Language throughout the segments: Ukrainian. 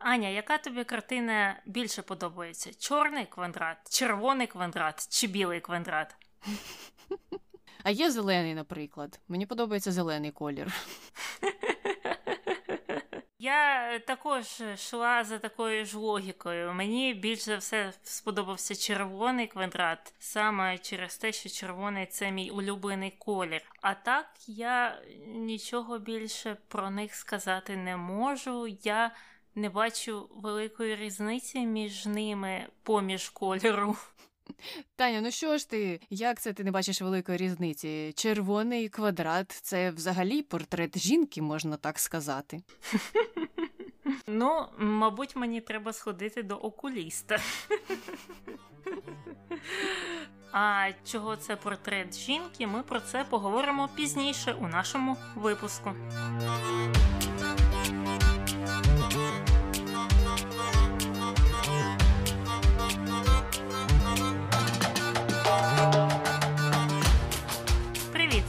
Аня, яка тобі картина більше подобається? Чорний квадрат, червоний квадрат чи білий квадрат? А є зелений, наприклад. Мені подобається зелений колір. Я також йшла за такою ж логікою. Мені більше за все сподобався червоний квадрат, саме через те, що червоний це мій улюблений колір. А так я нічого більше про них сказати не можу. Я не бачу великої різниці між ними поміж кольору. Таня, ну що ж ти? Як це ти не бачиш великої різниці? Червоний квадрат це взагалі портрет жінки, можна так сказати. Ну, мабуть, мені треба сходити до окуліста. А чого це портрет жінки? Ми про це поговоримо пізніше у нашому випуску.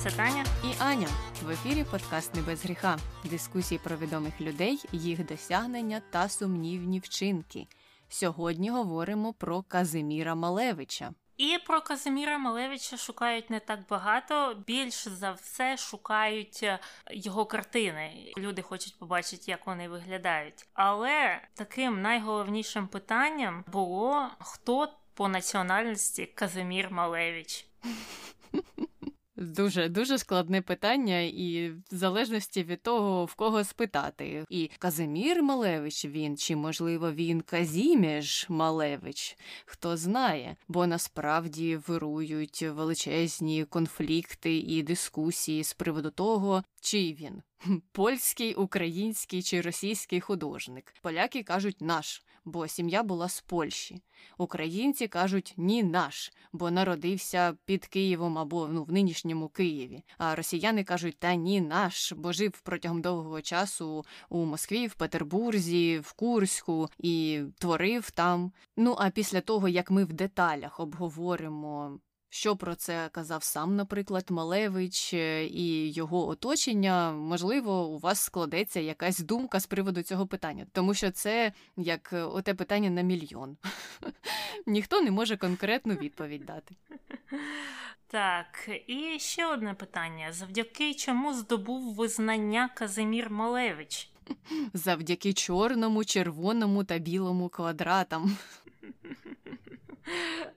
Це Таня. І Аня в ефірі подкаст «Не без гріха. Дискусії про відомих людей, їх досягнення та сумнівні вчинки. Сьогодні говоримо про Казиміра Малевича. І про Казиміра Малевича шукають не так багато. Більш за все шукають е, його картини. Люди хочуть побачити, як вони виглядають. Але таким найголовнішим питанням було хто по національності Казимір Малевич. Дуже дуже складне питання, і в залежності від того, в кого спитати. І Казимір Малевич він, чи можливо він Казіміж Малевич, хто знає, бо насправді вирують величезні конфлікти і дискусії з приводу того, чий він польський, український чи російський художник. Поляки кажуть наш, бо сім'я була з Польщі. Українці кажуть ні наш, бо народився під Києвом або ну в нинішньому Києві. А росіяни кажуть та ні наш, бо жив протягом довгого часу у Москві, в Петербурзі, в Курську і творив там. Ну а після того як ми в деталях обговоримо що про це казав сам, наприклад, Малевич е, і його оточення, можливо, у вас складеться якась думка з приводу цього питання, тому що це як е, оте питання на мільйон. Ніхто не може конкретну відповідь дати. Так, і ще одне питання: завдяки чому здобув визнання Казимір Малевич? Завдяки чорному, червоному та білому квадратам.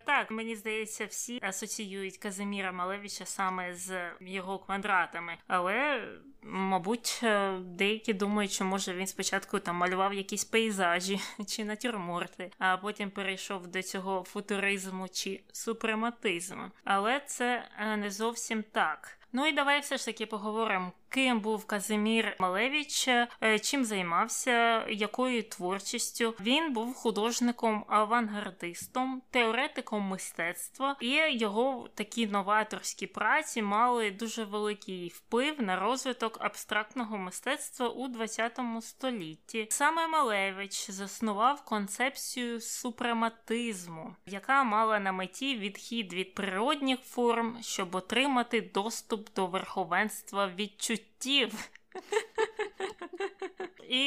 Так, мені здається, всі асоціюють Казиміра Малевича саме з його квадратами, але. Мабуть, е, деякі думають, що може він спочатку там малював якісь пейзажі чи натюрморти, а потім перейшов до цього футуризму чи супрематизму. Але це е, не зовсім так. Ну і давай все ж таки поговоримо, ким був Казимір Малевич, е, чим займався, якою творчістю. Він був художником-авангардистом, теоретиком мистецтва, і його такі новаторські праці мали дуже великий вплив на розвиток абстрактного мистецтва у ХХ столітті. Саме Малевич заснував концепцію супрематизму, яка мала на меті відхід від природних форм, щоб отримати доступ до верховенства відчуттів. give І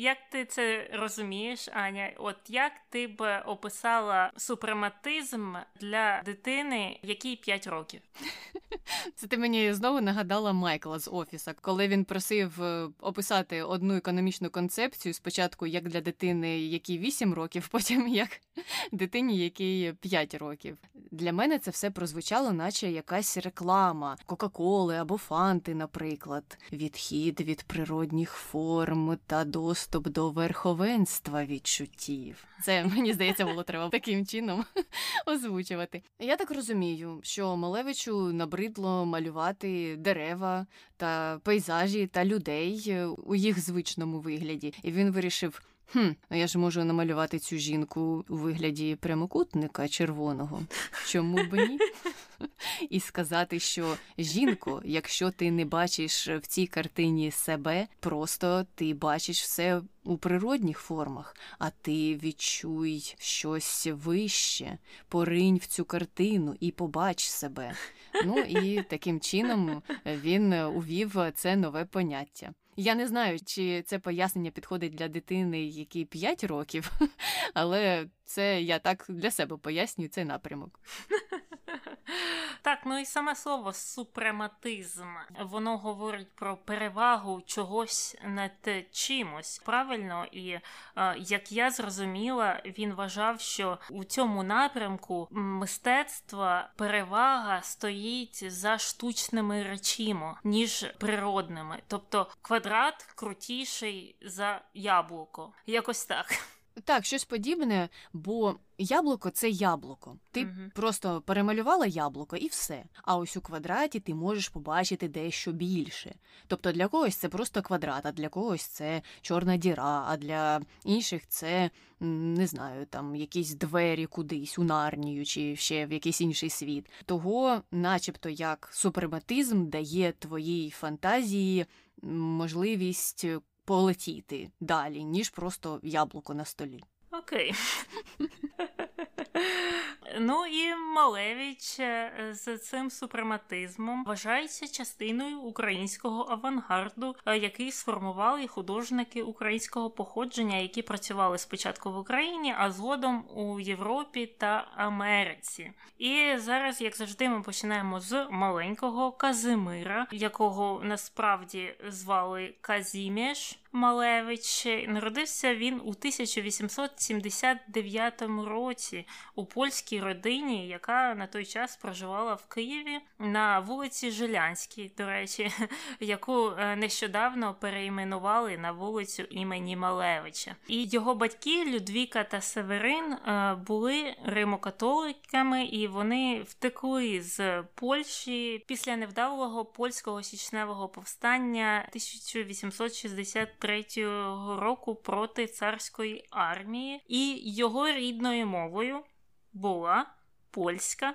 як ти це розумієш, Аня? От як ти б описала супрематизм для дитини, якій 5 років? Це ти мені знову нагадала Майкла з офіса, коли він просив е, описати одну економічну концепцію спочатку як для дитини, якій 8 років, потім як дитині, якій 5 років. Для мене це все прозвучало, наче якась реклама Кока-Коли або Фанти, наприклад, відхід від природних форм та доступ до верховенства відчуттів. Це мені здається, було треба таким чином озвучувати. Я так розумію, що Малевичу набридло малювати дерева та пейзажі та людей у їх звичному вигляді, і він вирішив. Хм, я ж можу намалювати цю жінку у вигляді прямокутника червоного. Чому б ні? І сказати, що жінко, якщо ти не бачиш в цій картині себе, просто ти бачиш все у природних формах, а ти відчуй щось вище, поринь в цю картину і побач себе. Ну і таким чином він увів це нове поняття. Я не знаю, чи це пояснення підходить для дитини, якій 5 років, але це я так для себе пояснюю цей напрямок. Так, ну і саме слово супрематизм, воно говорить про перевагу чогось над чимось. Правильно, і е, як я зрозуміла, він вважав, що у цьому напрямку мистецтва перевага стоїть за штучними речима, ніж природними. Тобто квадрат крутіший за яблуко. Якось так. Так, щось подібне, бо яблуко це яблуко. Ти Мгм. просто перемалювала яблуко і все. А ось у квадраті ти можеш побачити дещо більше. Тобто для когось це просто квадрат, а для когось це чорна діра, а для інших це не знаю, там якісь двері кудись у нарнію чи ще в якийсь інший світ. Того, начебто, як супрематизм дає твоїй фантазії можливість полетіти далі, ніж просто яблуко на столі. Окей. Ну і Малевич е, з цим супрематизмом вважається частиною українського авангарду, е, який сформували художники українського походження, які працювали спочатку в Україні, а згодом у Європі та Америці. І зараз, як завжди, ми починаємо з маленького Казимира, якого насправді звали Казімєш. Малевич народився він у 1879 році у польській родині, яка на той час проживала в Києві на вулиці Жилянській, до речі, яку е, нещодавно перейменували на вулицю імені Малевича. І його батьки Людвіка та Северин е, були римокатоликами, і вони втекли з Польщі після невдалого польського січневого повстання 1863 року проти царської армії, і його рідною мовою була польська,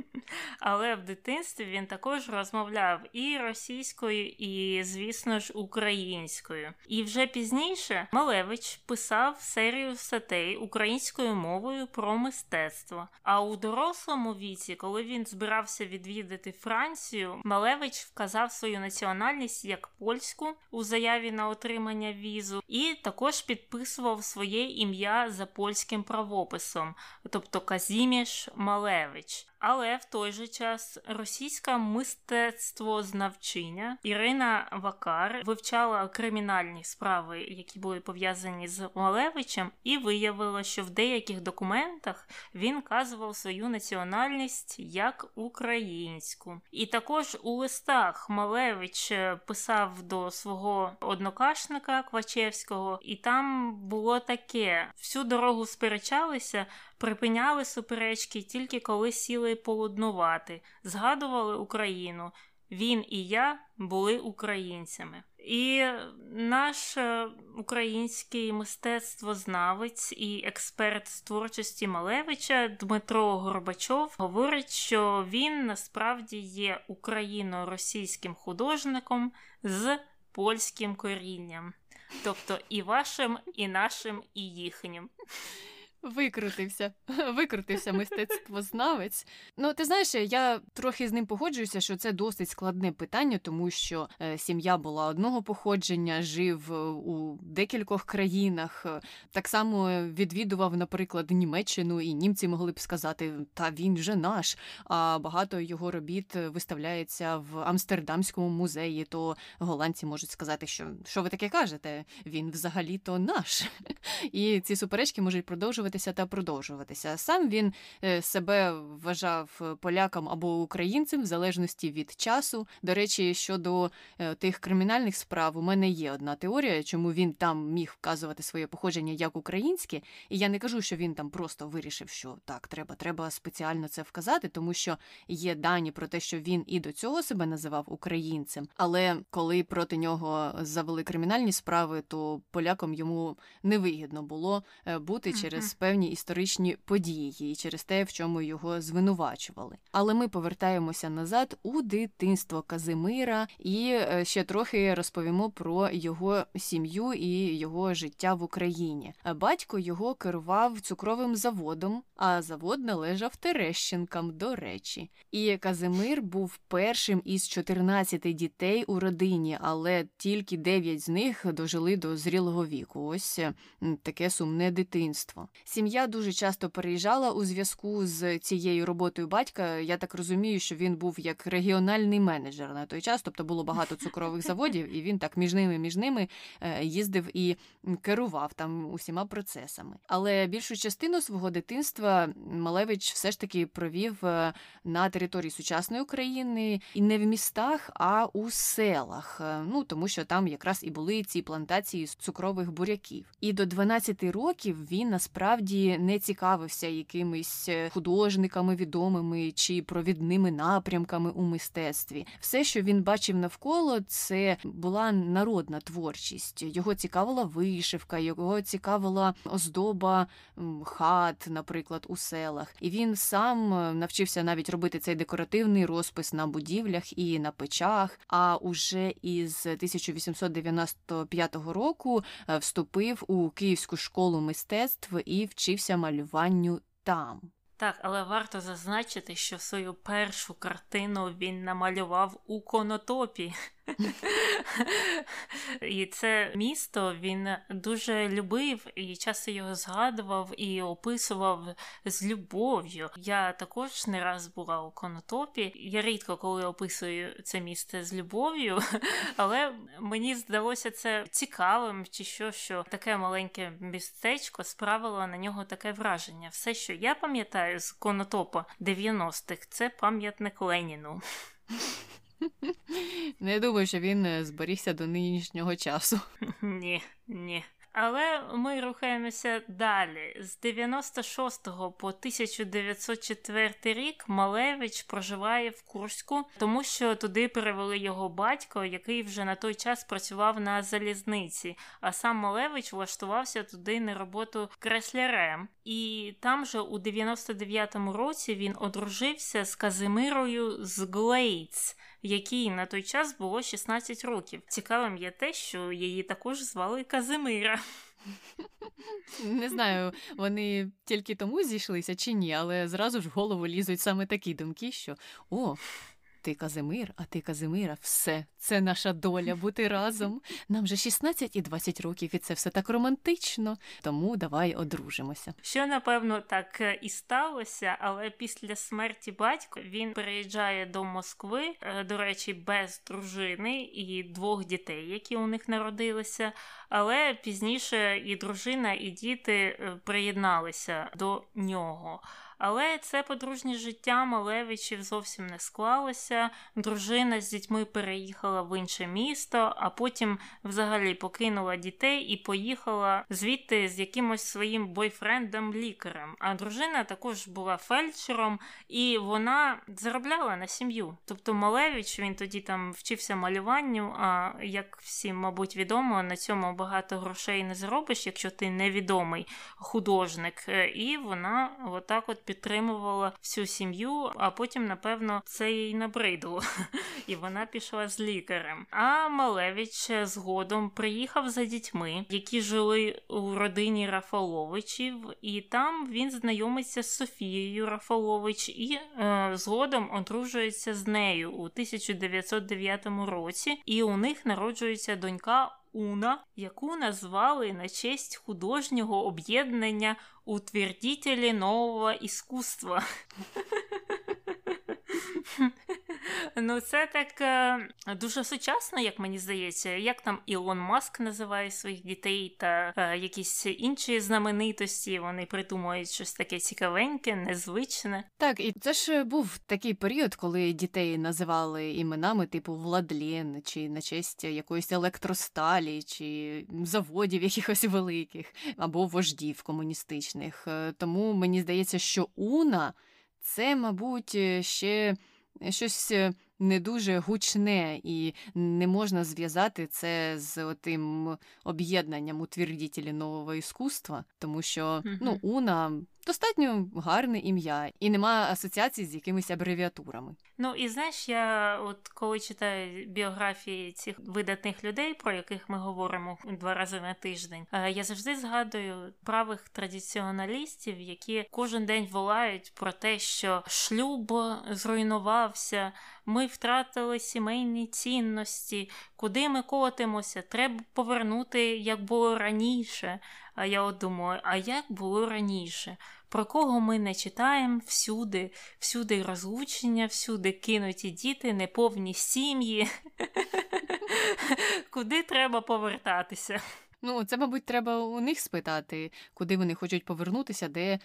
але в дитинстві він також розмовляв і російською, і, звісно ж, українською. І вже пізніше Малевич писав серію статей українською мовою про мистецтво. А у дорослому віці, коли він збирався відвідати Францію, Малевич вказав свою національність як польську у заяві на отримання візу, і також підписував своє ім'я за польським правописом, тобто Казіміш Малевич. national average. Але в той же час російська мистецтвознавчиня Ірина Вакар вивчала кримінальні справи, які були пов'язані з Малевичем, і виявила, що в деяких документах він казував свою національність як українську. І також у листах Малевич писав до свого однокашника Квачевського, і там було таке: всю дорогу сперечалися. Припиняли суперечки тільки коли сіли полуднувати, згадували Україну. Він і я були українцями. І наш е, український мистецтвознавець і експерт з творчості Малевича Дмитро Горбачов говорить, що він насправді є україно-російським художником з польським корінням, тобто і вашим, і нашим, і їхнім. Викрутився, викрутився мистецтвознавець. Ну, ти знаєш, я трохи з ним погоджуюся, що це досить складне питання, тому що е, сім'я була одного походження, жив е, у декількох країнах. Е, так само відвідував, наприклад, Німеччину, і німці могли б сказати, та він же наш. А багато його робіт виставляється в Амстердамському музеї. То голландці можуть сказати, що що ви таке кажете? Він взагалі-то наш. І ці суперечки можуть продовжувати продовжуватися та продовжуватися. Сам він е, себе вважав поляком або українцем в залежності від часу. До речі, щодо е, тих кримінальних справ, у мене є одна теорія, чому він там міг вказувати своє походження як українське, і я не кажу, що він там просто вирішив, що так, треба, треба спеціально це вказати, тому що є дані про те, що він і до цього себе називав українцем. Але коли проти нього завели кримінальні справи, то полякам йому невигідно було е, бути через певні історичні події і через те, в чому його звинувачували. Але ми повертаємося назад у дитинство Казимира і е, ще трохи розповімо про його сім'ю і його життя в Україні. Батько його керував цукровим заводом, а завод належав Терещенкам, до речі. І Казимир був першим із 14 дітей у родині, але тільки 9 з них дожили до зрілого віку. Ось таке сумне дитинство. Сім'я дуже часто переїжджала у зв'язку з цією роботою батька. Я так розумію, що він був як регіональний менеджер на той час, тобто було багато цукрових заводів, і він так між ними між ними е, їздив і керував там усіма процесами. Але більшу частину свого дитинства Малевич все ж таки провів е, на території сучасної України і не в містах, а у селах. Е, ну тому що там якраз і були ці плантації з цукрових буряків. І до 12 років він насправді не цікавився якимись е, художниками відомими чи провідними напрямками у мистецтві. Все, що він бачив навколо, це була народна творчість. Його цікавила вишивка, його цікавила оздоба хат, наприклад, у селах. І він сам е, навчився навіть робити цей декоративний розпис на будівлях і на печах. А уже із 1895 року е, вступив у Київську школу мистецтв і вчився малюванню там. Так, але варто зазначити, що свою першу картину він намалював у конотопі. І це місто він дуже любив і часто його згадував і описував з любов'ю. Я також не раз була у конотопі. Я рідко коли описую це місце з любов'ю, але мені здалося це цікавим, чи що, що таке маленьке містечко справило на нього таке враження. Все, що я пам'ятаю з конотопа 90-х, це пам'ятник Леніну. Не думаю, що він е, зберігся до нинішнього часу. Ні, ні. Але ми рухаємося далі. З 96 по 1904 рік Малевич проживає в Курську, тому що туди перевели його батько, який вже на той час працював на залізниці. А сам Малевич влаштувався туди на роботу креслярем. І там же у 99-му році він одружився з Казимирою з Глейц якій на той час було 16 років. Цікавим є те, що її також звали Казимира. Не знаю, вони тільки тому зійшлися чи ні, але зразу ж в голову лізуть саме такі думки, що о, ти Казимир, а ти Казимира, все, це наша доля бути разом. Нам же 16 і 20 років, і це все так романтично. Тому давай одружимося. Що напевно так е, і сталося, але після смерті батька він приїжджає до Москви, е, до речі, без дружини і двох дітей, які у них народилися. Але пізніше і дружина, і діти е, приєдналися до нього. Але це подружнє життя Малевичів зовсім не склалося. Дружина з дітьми переїхала в інше місто, а потім взагалі покинула дітей і поїхала звідти з якимось своїм бойфрендом-лікарем. А дружина також була фельдшером, і вона заробляла на сім'ю. Тобто Малевич він тоді там вчився малюванню. А як всім, мабуть, відомо, на цьому багато грошей не заробиш, якщо ти невідомий художник. І вона отак от підтримувала всю сім'ю, а потім, напевно, це їй набридло, і вона пішла з лікарем. А Малевич згодом приїхав за дітьми, які жили у родині Рафаловичів, і там він знайомиться з Софією Рафалович і е, згодом одружується з нею у 1909 році, і у них народжується донька. Уна, яку назвали на честь художнього об'єднання утвердітелі нового іскусства. Ну, це так е, дуже сучасно, як мені здається, як там Ілон Маск називає своїх дітей та е, якісь інші знаменитості. Вони придумують щось таке цікавеньке, незвичне. Так, і це ж був такий період, коли дітей називали іменами типу Владлен, чи на честь якоїсь електросталі, чи заводів якихось великих, або вождів комуністичних. Е, тому мені здається, що Уна це, мабуть, ще щось не дуже гучне, і не можна зв'язати це з тим об'єднанням утвердітелі нового іскусства, тому що ну, Уна достатньо гарне ім'я і нема асоціацій з якимись абревіатурами. Ну і знаєш, я от коли читаю біографії цих видатних людей, про яких ми говоримо два рази на тиждень, е, я завжди згадую правих традиціоналістів, які кожен день волають про те, що шлюб зруйнувався, ми втратили сімейні цінності, куди ми котимося, треба повернути, як було раніше. А я от думаю, а як було раніше? Про кого ми не читаємо всюди, всюди розлучення, всюди кинуті діти, неповні сім'ї. Куди треба повертатися? Ну, це, мабуть, треба у них спитати, куди вони хочуть повернутися, де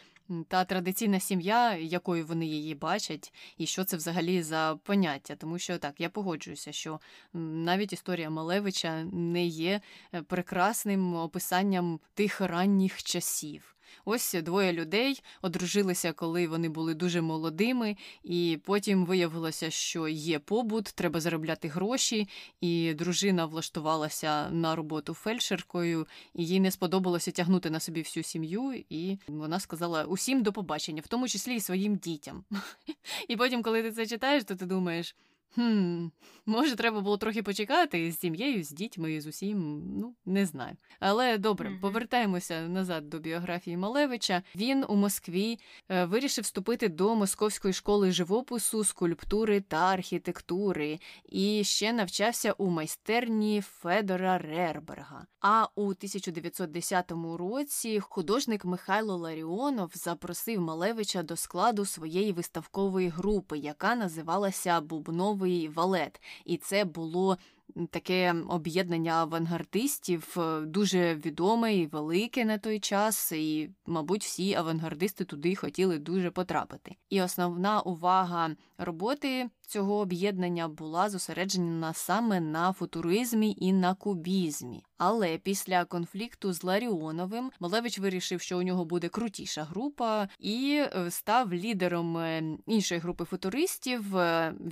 та традиційна сім'я, якою вони її бачать, і що це взагалі за поняття. Тому що так, я погоджуюся, що навіть історія Малевича не є е, прекрасним описанням тих ранніх часів. Ось двоє людей одружилися, коли вони були дуже молодими, і потім виявилося, що є побут, треба заробляти гроші, і дружина влаштувалася на роботу фельдшеркою, і їй не сподобалося тягнути на собі всю сім'ю. І вона сказала усім до побачення, в тому числі і своїм дітям. І потім, коли ти це читаєш, то ти думаєш. Хм, Може, треба було трохи почекати з сім'єю, з дітьми, з усім, ну не знаю. Але добре, mm-hmm. повертаємося назад до біографії Малевича. Він у Москві е, вирішив вступити до Московської школи живопису, скульптури та архітектури і ще навчався у майстерні Федора Рерберга. А у 1910 році художник Михайло Ларіонов запросив Малевича до складу своєї виставкової групи, яка називалася Бубновий валет і це було таке об'єднання авангардистів е, дуже відоме і велике на той час, і, мабуть, всі авангардисти туди хотіли дуже потрапити. І основна увага роботи цього об'єднання була зосереджена саме на футуризмі і на кубізмі. Але після конфлікту з Ларіоновим Малевич вирішив, що у нього буде крутіша група, і е, став лідером е, іншої групи футуристів,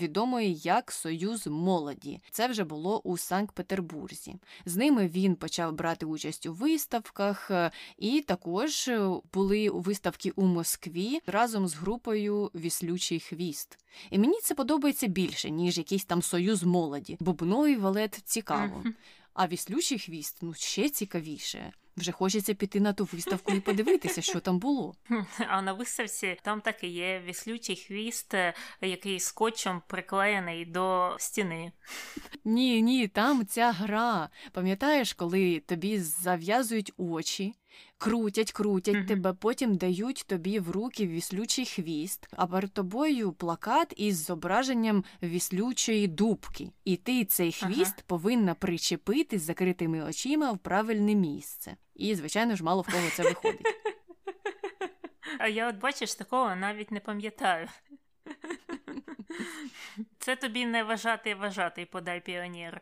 відомої як Союз молоді. Це вже було у Санкт-Петербурзі. З ними він почав брати участь у виставках, е, і також е, були виставки у Москві разом з групою Віслючий хвіст. І мені це подобається більше, ніж якийсь там союз молоді. Бубновий валет цікаво. А віслючий хвіст ну ще цікавіше. Вже хочеться піти на ту виставку і подивитися, що там було. А на виставці там так і є віслючий хвіст, е, який скотчем приклеєний до стіни. Ні, ні, там ця гра. Пам'ятаєш, коли тобі зав'язують очі, крутять, крутять mm-hmm. тебе, потім дають тобі в руки віслючий хвіст, а перед тобою плакат із зображенням віслючої дубки. І ти цей хвіст ага. повинна причепити з закритими очима в правильне місце. І, звичайно ж, мало в кого це виходить. А я от бачиш, такого навіть не пам'ятаю. Це тобі не вважати вважати, подай піонір.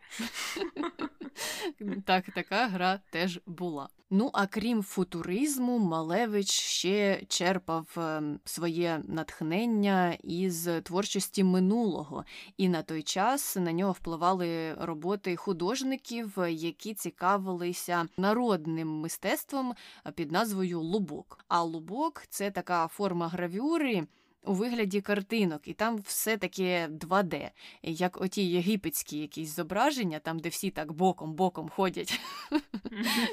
Так, така гра теж була. Ну а крім футуризму, Малевич ще черпав ем, своє натхнення із творчості минулого, і на той час на нього впливали роботи художників, які цікавилися народним мистецтвом під назвою Лубок. А лубок це така форма гравюри у вигляді картинок, і там все таке 2D, як оті єгипетські якісь зображення, там, де всі так боком-боком ходять.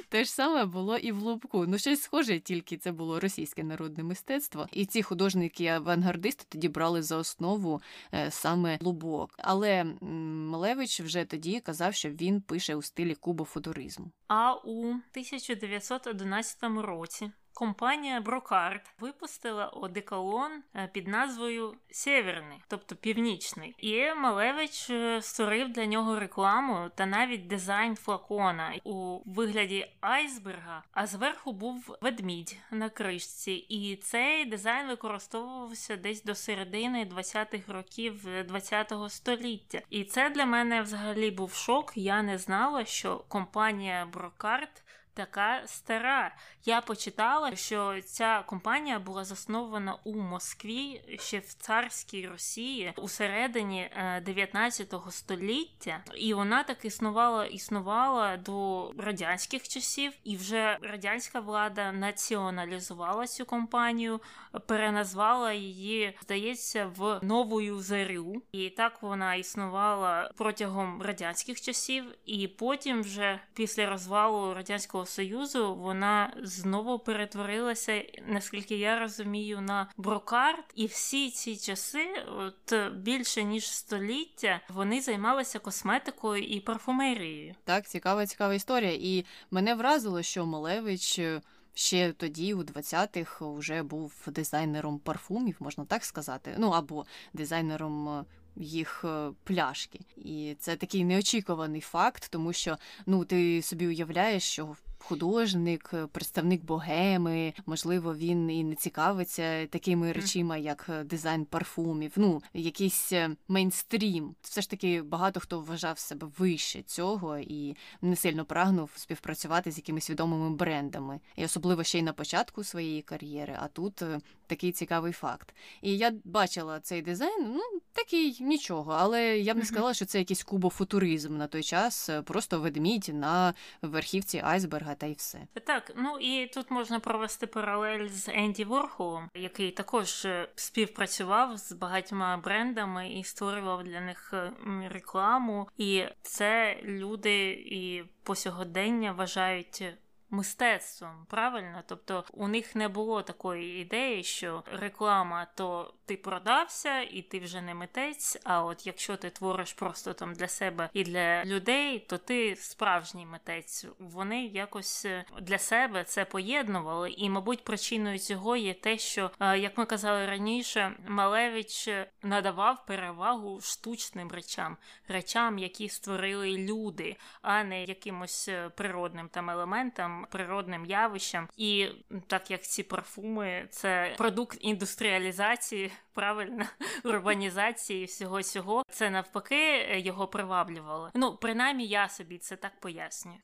Те ж саме було і в Лубку. Ну, щось схоже, тільки це було російське народне мистецтво. І ці художники-авангардисти тоді брали за основу е, саме Лубок. Але Малевич вже тоді казав, що він пише у стилі кубофутуризму. А у 1911 році Компанія Брокард випустила одеколон е, під назвою Сєвєрний, тобто північний. І Малевич е, створив для нього рекламу та навіть дизайн флакона у вигляді айсберга, а зверху був ведмідь на кришці. І цей дизайн використовувався десь до середини 20-х років 20-го століття. І це для мене взагалі був шок. Я не знала, що компанія Брокард така стара. Я почитала, що ця компанія була заснована у Москві ще в царській Росії у середині 19 е, століття, і вона так існувала існувала до радянських часів, і вже радянська влада націоналізувала цю компанію, переназвала її, здається, в новою зарю, і так вона існувала протягом радянських часів, і потім, вже після розвалу радянського союзу, вона знову перетворилася, наскільки я розумію, на брокарт. І всі ці часи, от більше ніж століття, вони займалися косметикою і парфумерією. Так, цікава, цікава історія. І мене вразило, що Малевич. Е, ще тоді, у 20-х, вже був дизайнером парфумів, можна так сказати. Ну або дизайнером е, їх е, пляшки. І це такий неочікуваний факт, тому що ну ти собі уявляєш, що художник, е, представник богеми, можливо, він і не цікавиться такими речима, як е, дизайн парфумів. Ну, якийсь мейнстрім. Все ж таки багато хто вважав себе вище цього і не сильно прагнув співпрацювати з якимись відомими брендами, і особливо ще й на початку своєї кар'єри. А тут такий цікавий факт. І я бачила цей дизайн, ну такий нічого, але я б не сказала, що це якийсь кубофутуризм на той час, е, просто ведмідь на верхівці айсберга та й все. Так, ну і тут можна провести паралель з Енді Ворхолом, який також е, співпрацював з багатьма брендами і створював для них е, рекламу. І це люди і по сьогодення вважають мистецтвом, правильно? Тобто у них не було такої ідеї, що реклама то ти продався і ти вже не митець. А от якщо ти твориш просто там для себе і для людей, то ти справжній митець. Вони якось е, для себе це поєднували, і, мабуть, причиною цього є те, що е, як ми казали раніше, Малевич надавав перевагу штучним речам, речам, які створили люди, а не якимось е, природним там елементам, природним явищам. І так як ці парфуми це продукт індустріалізації правильно урбанізації всього цього. Це навпаки е, його приваблювало. Ну, принаймні, я собі це так пояснюю.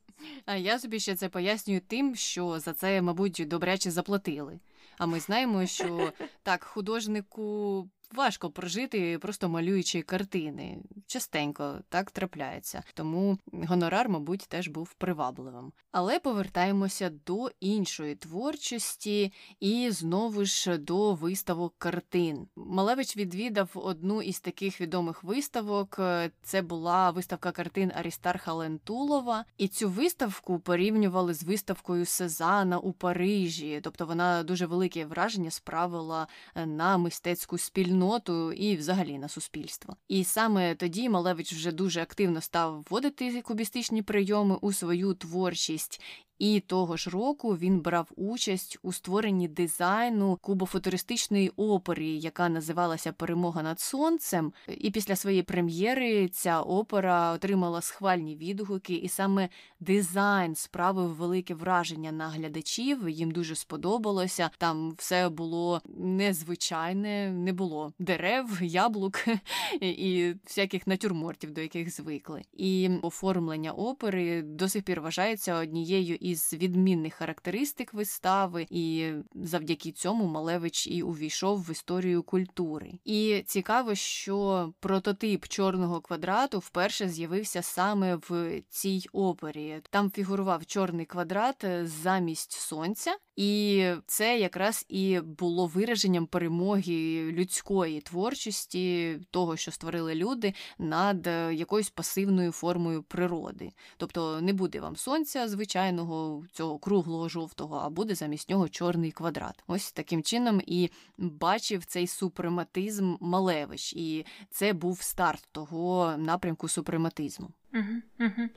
А я собі ще це пояснюю тим, що за це, мабуть, добряче заплатили. А ми знаємо, що так художнику важко прожити, просто малюючи картини. Частенько так трапляється. Тому гонорар, мабуть, теж був привабливим. Але повертаємося до іншої творчості і знову ж до виставок картин. Малевич відвідав одну із таких відомих виставок. Це була виставка картин Арістарха Лентулова, і цю виставку порівнювали з виставкою Сезана у Парижі. Тобто вона дуже велике враження справила на мистецьку спільноту спільноту і взагалі на суспільство. І саме тоді Малевич вже дуже активно став вводити кубістичні прийоми у свою творчість і того ж року він брав участь у створенні дизайну кубофутуристичної опери, яка називалася Перемога над сонцем. І після своєї прем'єри ця опера отримала схвальні відгуки, і саме дизайн справив велике враження на глядачів. Їм дуже сподобалося. Там все було незвичайне, не було дерев, яблук і всяких натюрмортів, до яких звикли. І оформлення опери до сих пір вважається однією із із відмінних характеристик вистави, і завдяки цьому Малевич і увійшов в історію культури. І цікаво, що прототип чорного квадрату вперше з'явився саме в цій опері. Там фігурував чорний квадрат замість сонця. І це якраз і було вираженням перемоги людської творчості, того, що створили люди, над е, якоюсь пасивною формою природи. Тобто не буде вам сонця звичайного цього круглого жовтого, а буде замість нього чорний квадрат. Ось таким чином і бачив цей супрематизм Малевич, і це був старт того напрямку супрематизму.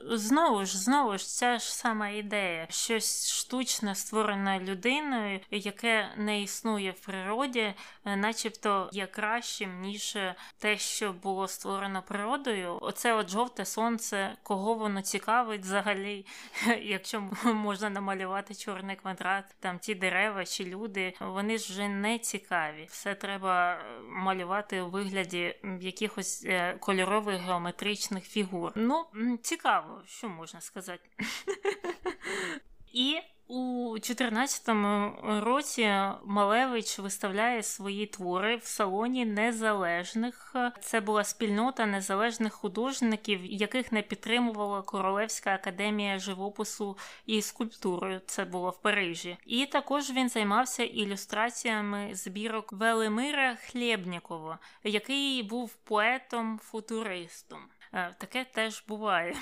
Знову ж, знову ж, ця ж сама ідея, щось штучне створене людиною, яке не існує в природі, е, начебто є кращим, ніж те, що було створено природою. Оце от жовте сонце, кого воно цікавить взагалі, якщо можна намалювати чорний квадрат, там ті дерева чи люди, вони ж вже не цікаві. Все треба малювати у вигляді якихось е, кольорових геометричних фігур. Ну, цікаво, що можна сказати. І у 2014 році Малевич виставляє свої твори в салоні незалежних. Це була спільнота незалежних художників, яких не підтримувала Королевська академія живопису і скульптури. Це було в Парижі. І також він займався ілюстраціями збірок Велимира Хлєбнікова, який був поетом-футуристом. Е, таке теж буває.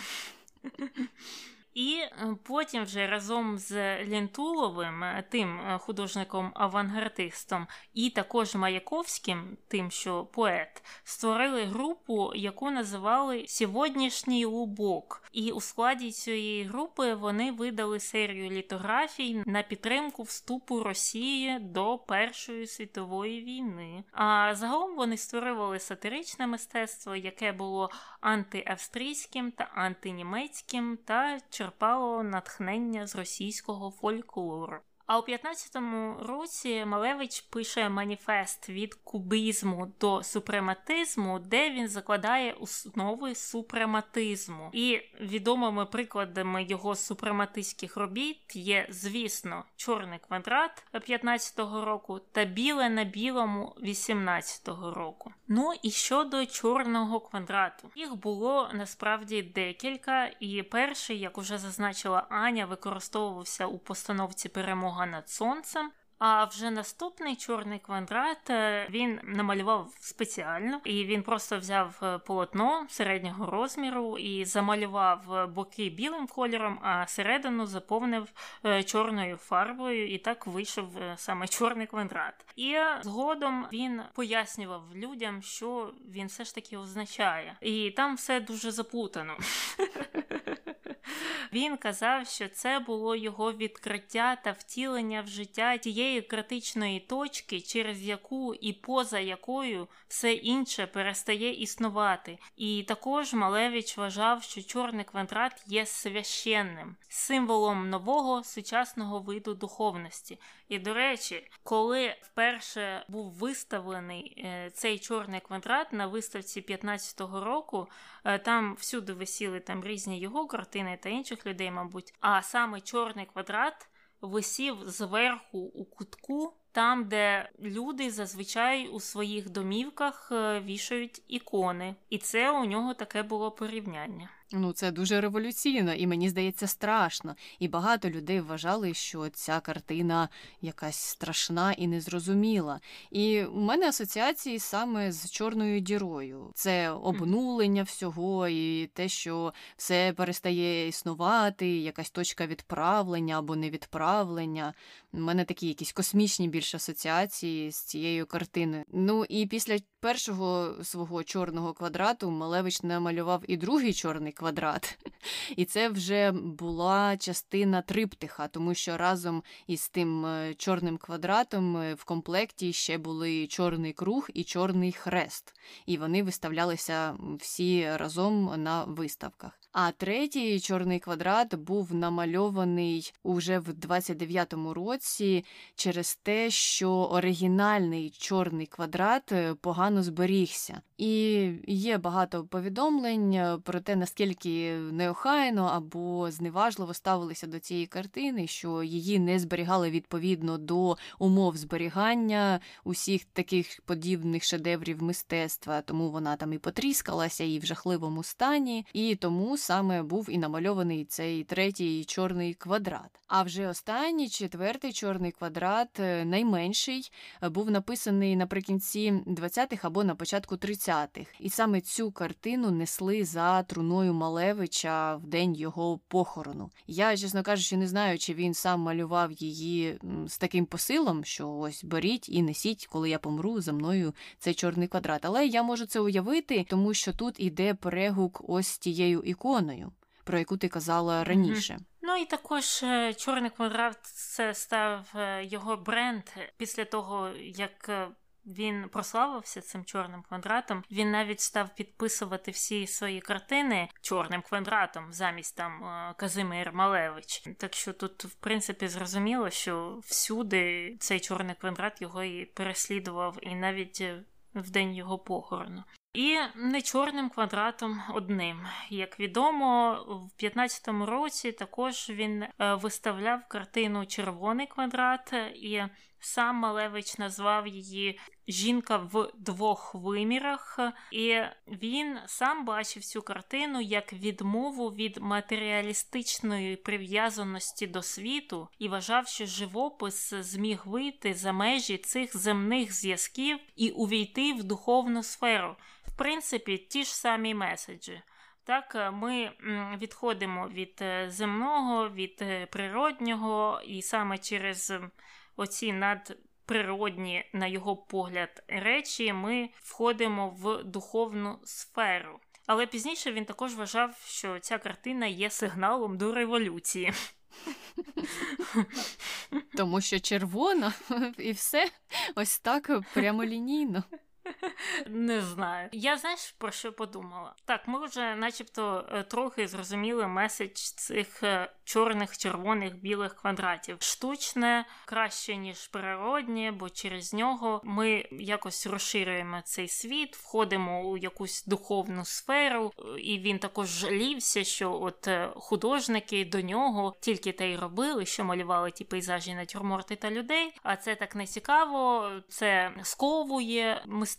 І е, потім вже разом з Лінтуловим, е, тим е, художником-авангардистом, і також Маяковським, тим, що поет, створили групу, яку називали Сьогоднішній лубок. І у складі цієї групи вони видали серію літографій на підтримку вступу Росії до Першої світової війни. А загалом вони створювали сатиричне мистецтво, яке було антиавстрійським та антинімецьким та черпало натхнення з російського фольклору. А у 15-му році Малевич пише маніфест від кубізму до супрематизму, де він закладає основи супрематизму. І відомими прикладами його супрематистських робіт є, звісно, чорний квадрат 15-го року та біле на білому 18-го року. Ну і щодо чорного квадрату, їх було насправді декілька, і перший, як уже зазначила Аня, використовувався у постановці перемоги перемога над сонцем. А вже наступний чорний квадрат е, він намалював спеціально, і він просто взяв е, полотно середнього розміру і замалював боки білим кольором, а середину заповнив е, чорною фарбою, і так вийшов саме чорний квадрат. І згодом він пояснював людям, що він все ж таки означає, і там все дуже заплутано. Він казав, що це було його відкриття та втілення в життя тієї критичної точки, через яку і поза якою все інше перестає існувати. І також Малевич вважав, що чорний квадрат є священним, символом нового сучасного виду духовності. І, до речі, коли вперше був виставлений е, цей чорний квадрат на виставці 15-го року, е, там всюди висіли там різні його картини та інших людей, мабуть. А саме чорний квадрат висів зверху у кутку, там, де люди зазвичай у своїх домівках е, вішають ікони, і це у нього таке було порівняння. Ну, це дуже революційно, і мені здається, страшно. І багато людей вважали, що ця картина якась страшна і незрозуміла. І у мене асоціації саме з чорною дірою. Це обнулення всього, і те, що все перестає існувати, якась точка відправлення або невідправлення. У мене такі якісь космічні більш асоціації з цією картиною. Ну і після першого свого чорного квадрату Малевич намалював і другий чорний квадрат. І це вже була частина триптиха, тому що разом із тим е, чорним квадратом е, в комплекті ще були чорний круг і чорний хрест. І вони виставлялися всі разом на виставках. А третій чорний квадрат був намальований уже в 29-му році через те, що оригінальний чорний квадрат е, погано зберігся. І є багато повідомлень е, про те, наскільки неохайно або зневажливо ставилися до цієї картини, що її не зберігали відповідно до умов зберігання усіх таких подібних шедеврів мистецтва, тому вона там і потріскалася, і в жахливому стані, і тому саме був і намальований цей третій чорний квадрат. А вже останній четвертий чорний квадрат, е, найменший, е, був написаний наприкінці 20-х або на початку 30-х. І саме цю картину несли за труною Малевича в день його похорону. Я, чесно кажучи, не знаю, чи він сам малював її з таким посилом, що ось беріть і несіть, коли я помру за мною цей чорний квадрат. Але я можу це уявити, тому що тут іде перегук ось тією іконою, про яку ти казала раніше. Ну і також е, чорний квадрат це став е, його бренд після того, як е, він прославився цим чорним квадратом. Він навіть став підписувати всі свої картини чорним квадратом замість там Казимир Малевич. Так що тут, в принципі, зрозуміло, що всюди цей чорний квадрат його і переслідував, і навіть в день його похорону. і не чорним квадратом одним. Як відомо, в 15-му році також він е, виставляв картину Червоний квадрат і Сам Малевич назвав її жінка в двох вимірах, і він сам бачив цю картину як відмову від матеріалістичної прив'язаності до світу і вважав, що живопис зміг вийти за межі цих земних зв'язків і увійти в духовну сферу. В принципі, ті ж самі меседжі. Так, ми відходимо від е, земного, від е, природнього, і саме через оці надприродні, на його погляд, речі, ми входимо в духовну сферу. Але пізніше він також вважав, що ця картина є сигналом до революції. Тому що червона і все ось так прямолінійно. Не знаю. Я знаєш про що подумала? Так, ми вже, начебто, е, трохи зрозуміли меседж цих е, чорних, червоних, білих квадратів. Штучне краще, ніж природнє, бо через нього ми якось розширюємо цей світ, входимо у якусь духовну сферу, і він також жалівся, що от е, художники до нього тільки те й робили, що малювали ті пейзажі натюрморти та людей. А це так не цікаво, це сковує мистецтво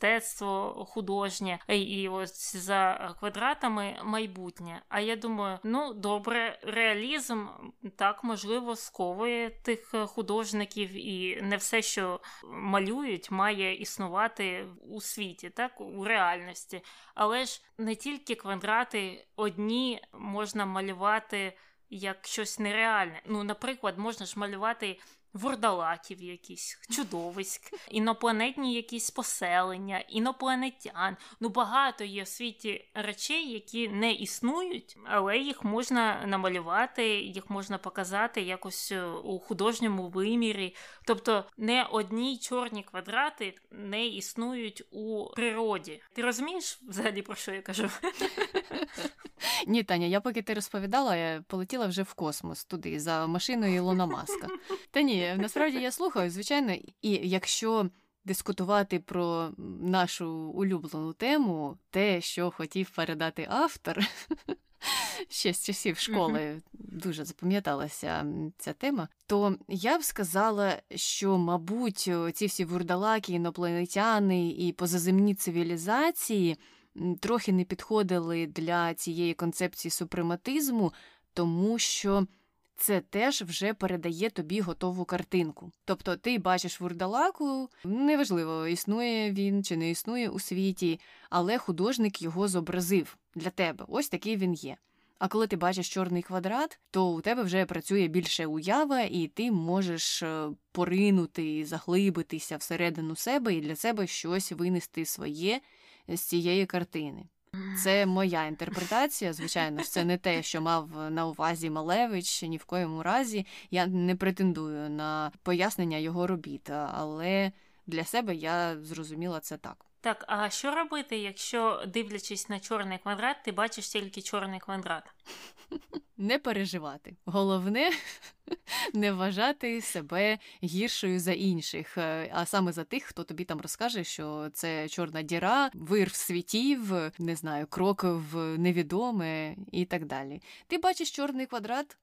художнє, і ось за квадратами майбутнє. А я думаю, ну добре, реалізм так можливо сковує тих художників, і не все, що малюють, має існувати у світі, так у реальності. Але ж не тільки квадрати одні можна малювати як щось нереальне. Ну, наприклад, можна ж малювати вурдалаків якісь, чудовиськ, інопланетні якісь поселення, інопланетян. Ну багато є в світі речей, які не існують, але їх можна намалювати, їх можна показати якось е, у художньому вимірі. Тобто не одні чорні квадрати не існують у природі. Ти розумієш взагалі про що я кажу? Ні, Таня, я поки ти розповідала, я полетіла вже в космос туди за машиною Ілона Маска. Та ні, насправді я слухаю, звичайно, і якщо дискутувати про нашу улюблену тему, те, що хотів передати автор. Ще з часів школи дуже запам'яталася ця тема, то я б сказала, що, мабуть, ці всі вурдалаки, інопланетяни і позаземні цивілізації трохи не підходили для цієї концепції супрематизму, тому що це теж вже передає тобі готову картинку. Тобто ти бачиш вурдалаку, неважливо, існує він чи не існує у світі, але художник його зобразив для тебе. Ось такий він є. А коли ти бачиш чорний квадрат, то у тебе вже працює більше уява, і ти можеш е, поринути, заглибитися всередину себе і для себе щось винести своє з цієї картини. Це моя інтерпретація. Звичайно ж, це не те, що мав на увазі Малевич ні в коєму разі. Я не претендую на пояснення його робіт, але для себе я зрозуміла це так. Так, а що робити, якщо дивлячись на чорний квадрат, ти бачиш тільки чорний квадрат? Не переживати. Головне не вважати себе гіршою за інших, е, а саме за тих, хто тобі там розкаже, що це чорна діра, вир світів, не знаю, крок в невідоме і так далі. Ти бачиш чорний квадрат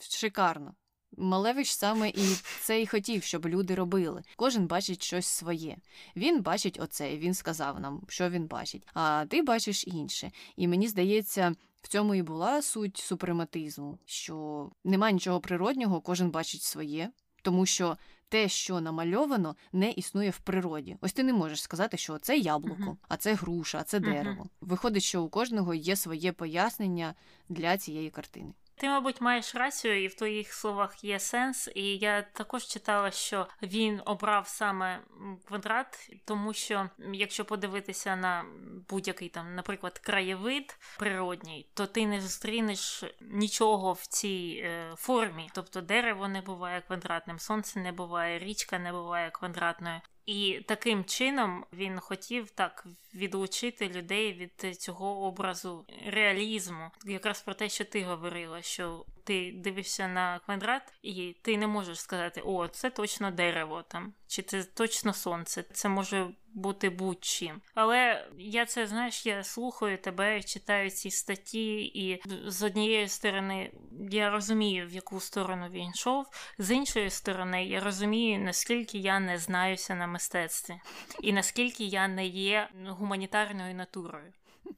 шикарно. Малевич саме і це й хотів, щоб люди робили. Кожен бачить щось своє. Він бачить оце, і він сказав нам, що він бачить, а ти бачиш інше. І мені здається, в цьому і була суть супрематизму, що немає нічого природнього, кожен бачить своє, тому що те, що намальовано, не існує в природі. Ось ти не можеш сказати, що це яблуко, uh-huh. а це груша, а це дерево. Виходить, що у кожного є своє пояснення для цієї картини. Ти, мабуть, маєш рацію, і в твоїх словах є сенс. І я також читала, що він обрав саме квадрат, тому що якщо подивитися на будь-який там, наприклад, краєвид природній, то ти не зустрінеш нічого в цій е, формі. Тобто дерево не буває квадратним, сонце не буває, річка не буває квадратною. І таким чином він хотів так відлучити людей від цього образу реалізму, якраз про те, що ти говорила, що ти дивишся на квадрат, і ти не можеш сказати, о, це точно дерево там, чи це точно сонце. Це може бути будь-чим. Але я це знаєш, я слухаю тебе, читаю ці статті, і з однієї сторони я розумію, в яку сторону він йшов, з іншої сторони, я розумію, наскільки я не знаюся на мистецтві, і наскільки я не є гуманітарною натурою.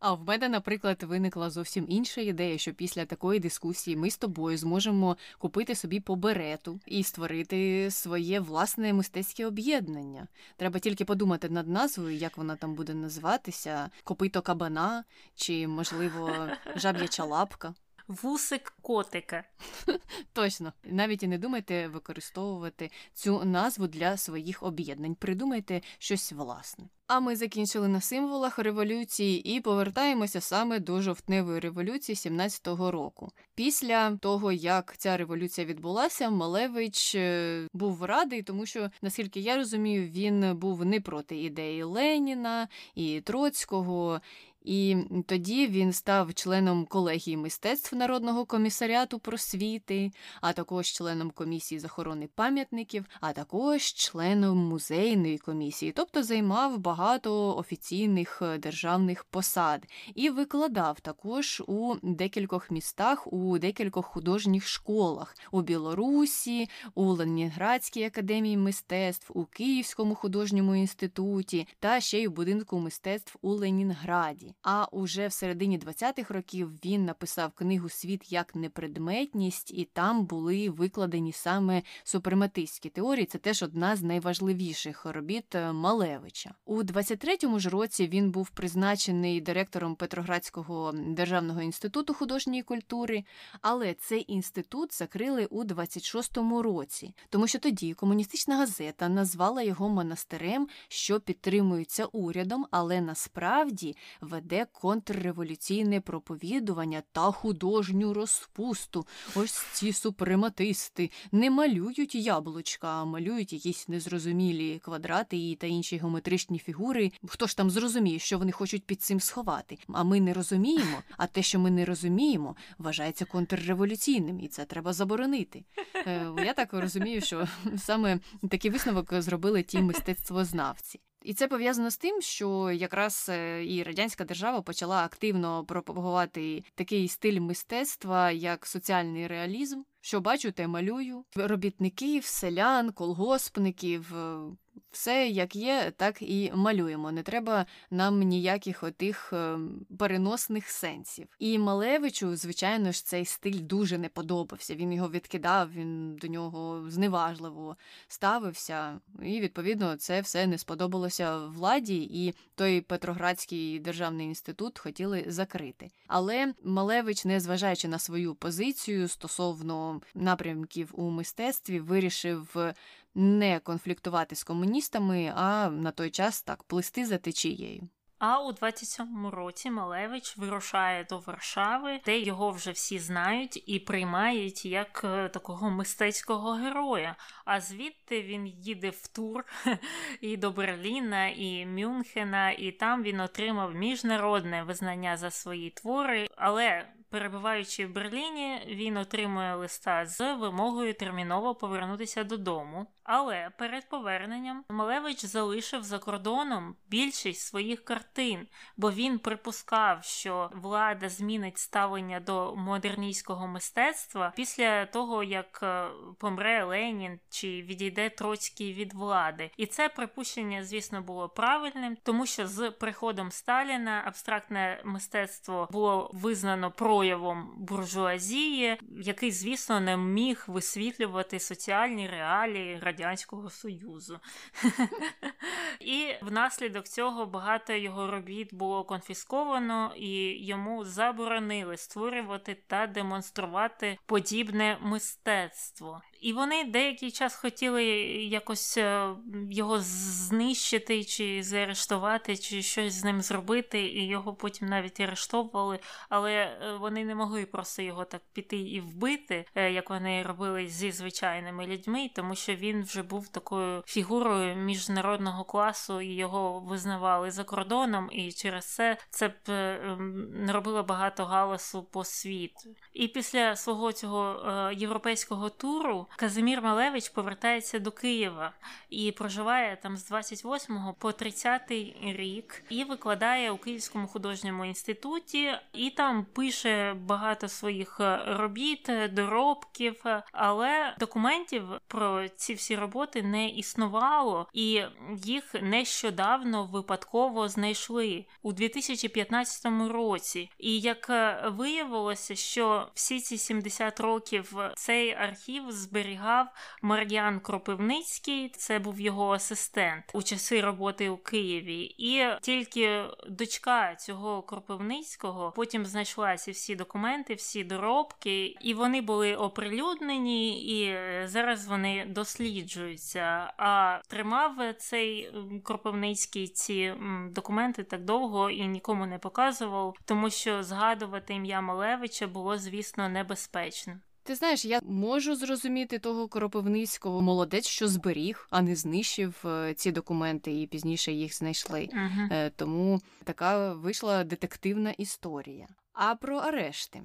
А в мене, наприклад, виникла зовсім інша ідея, що після такої дискусії ми з тобою зможемо купити собі по берету і створити своє власне мистецьке об'єднання. Треба тільки подумати над назвою, як вона там буде називатися: копито кабана чи, можливо, жаб'яча лапка. Вусик котика. Точно, навіть і не думайте використовувати цю назву для своїх об'єднань. Придумайте щось власне. А ми закінчили на символах революції і повертаємося саме до жовтневої революції 17-го року. Після того, як ця революція відбулася, Малевич е, був радий, тому що, наскільки я розумію, він був не проти ідеї Леніна і Троцького. І тоді він став членом колегії мистецтв Народного комісаріату просвіти, а також членом комісії з охорони пам'ятників, а також членом музейної комісії, тобто займав багато офіційних е, державних посад і викладав також у декількох містах, у декількох художніх школах у Білорусі, у Ленінградській академії мистецтв, у Київському художньому інституті та ще й у будинку мистецтв у Ленінграді. А уже в середині 20-х років він написав книгу Світ як непредметність, і там були викладені саме супрематистські теорії. Це теж одна з найважливіших робіт е, Малевича. У 23-му ж році він був призначений директором Петроградського державного інституту художньої культури, але цей інститут закрили у 26-му році, тому що тоді комуністична газета назвала його монастирем, що підтримується урядом, але насправді веде контрреволюційне проповідування та художню розпусту. Ось ці супрематисти не малюють яблучка, а малюють якісь незрозумілі квадрати та інші геометричні фігури. Хто ж там зрозуміє, що вони хочуть під цим сховати? А ми не розуміємо. А те, що ми не розуміємо, вважається контрреволюційним, і це треба заборонити. Е, я так розумію, що саме такий висновок зробили ті мистецтвознавці. І це пов'язано з тим, що якраз е, і радянська держава почала активно пропагувати такий стиль мистецтва, як соціальний реалізм. Що бачу, те малюю робітників, селян, колгоспників, е, все як є, так і малюємо. Не треба нам ніяких отих е, переносних сенсів. І Малевичу, звичайно ж, цей стиль дуже не подобався. Він його відкидав, він до нього зневажливо ставився, і відповідно це все не сподобалося владі, і той Петроградський державний інститут хотіли закрити. Але Малевич, незважаючи на свою позицію стосовно напрямків у мистецтві, вирішив не конфліктувати з комуністами, а на той час так плисти за течією. А у 27-му році Малевич вирушає до Варшави, де його вже всі знають і приймають як е, такого мистецького героя. А звідти він їде в тур і до Берліна, і Мюнхена, і там він отримав міжнародне визнання за свої твори. Але перебуваючи в Берліні, він отримує листа з вимогою терміново повернутися додому. Але перед поверненням Малевич залишив за кордоном більшість своїх картин, бо він припускав, що влада змінить ставлення до модерністського мистецтва після того, як е, помре Ленін чи відійде Троцький від влади. І це припущення, звісно, було правильним, тому що з приходом Сталіна абстрактне мистецтво було визнано проявом буржуазії, який, звісно, не міг висвітлювати соціальні реалії Радянського Союзу. І внаслідок цього багато його робіт було конфісковано, і йому заборонили створювати та демонструвати подібне мистецтво. І вони деякий час хотіли якось е, його знищити, чи заарештувати, чи щось з ним зробити, і його потім навіть арештовували, але е, вони не могли просто його так піти і вбити, е, як вони робили зі звичайними людьми, тому що він вже був такою фігурою міжнародного класу, і його визнавали за кордоном, і через це це б робило багато галасу по світу. І після свого цього європейського туру Казимір Малевич повертається до Києва і проживає там з 28 по 30 рік і викладає у Київському художньому інституті, і там пише багато своїх е, робіт, доробків, але документів про ці всі роботи не існувало, і їх нещодавно випадково знайшли у 2015 році. І як е, виявилося, що всі ці 70 років цей архів зберігав Мар'ян Кропивницький, це був його асистент у часи роботи у Києві, і тільки дочка цього Кропивницького потім знайшла ці всі документи, всі доробки, і вони були оприлюднені, і зараз вони досліджуються. А тримав цей Кропивницький ці документи так довго і нікому не показував, тому що згадувати ім'я Малевича було, звісно, небезпечно. Ти знаєш, я можу зрозуміти того Коропивницького молодець, що зберіг, а не знищив е, ці документи і пізніше їх знайшли. Uh-huh. Тому така вийшла детективна історія. А про арешти.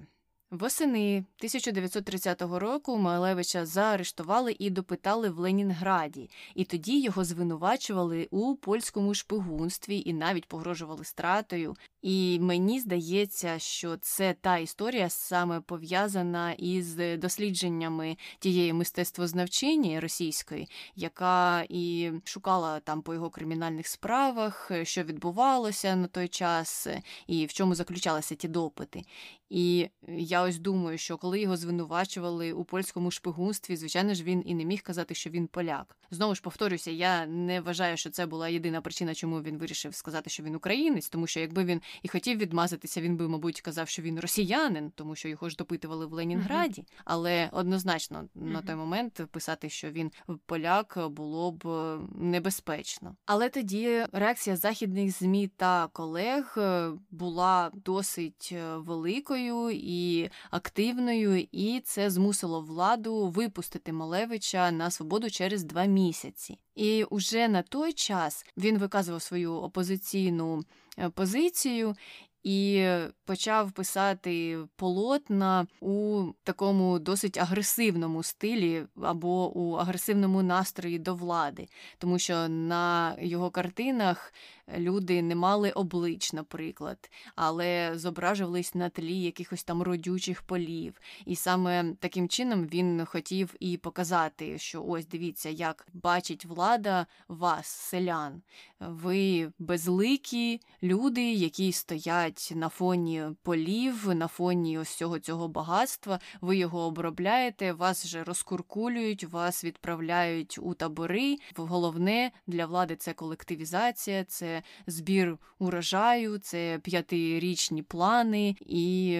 Восени 1930 року Малевича заарештували і допитали в Ленінграді, і тоді його звинувачували у польському шпигунстві і навіть погрожували стратою. І мені здається, що це та історія саме пов'язана із дослідженнями тієї мистецтвознавчині російської, яка і шукала там по його кримінальних справах, що відбувалося на той час, і в чому заключалися ті допити. І я ось думаю, що коли його звинувачували у польському шпигунстві, звичайно ж, він і не міг казати, що він поляк. Знову ж повторюся, я не вважаю, що це була єдина причина, чому він вирішив сказати, що він українець, тому що якби він і хотів відмазатися, він би, мабуть, казав, що він росіянин, тому що його ж допитували в Ленінграді. Mm-hmm. Але однозначно mm-hmm. на той момент писати, що він поляк, було б небезпечно. Але тоді реакція західних змі та колег е, була досить е, великою і активною, і це змусило владу випустити Малевича на свободу через два місяці. І уже на той час він виказував свою опозиційну е, позицію і почав писати полотна у такому досить агресивному стилі або у агресивному настрої до влади, тому що на його картинах люди не мали облич, наприклад, але зображувались на тлі якихось там родючих полів. І саме таким чином він хотів і показати, що ось дивіться, як бачить влада вас, селян. Ви безликі люди, які стоять на фоні полів, на фоні ось цього цього багатства. Ви його обробляєте, вас вже розкуркулюють, вас відправляють у табори. Головне для влади це колективізація, це збір урожаю, це п'ятирічні плани, і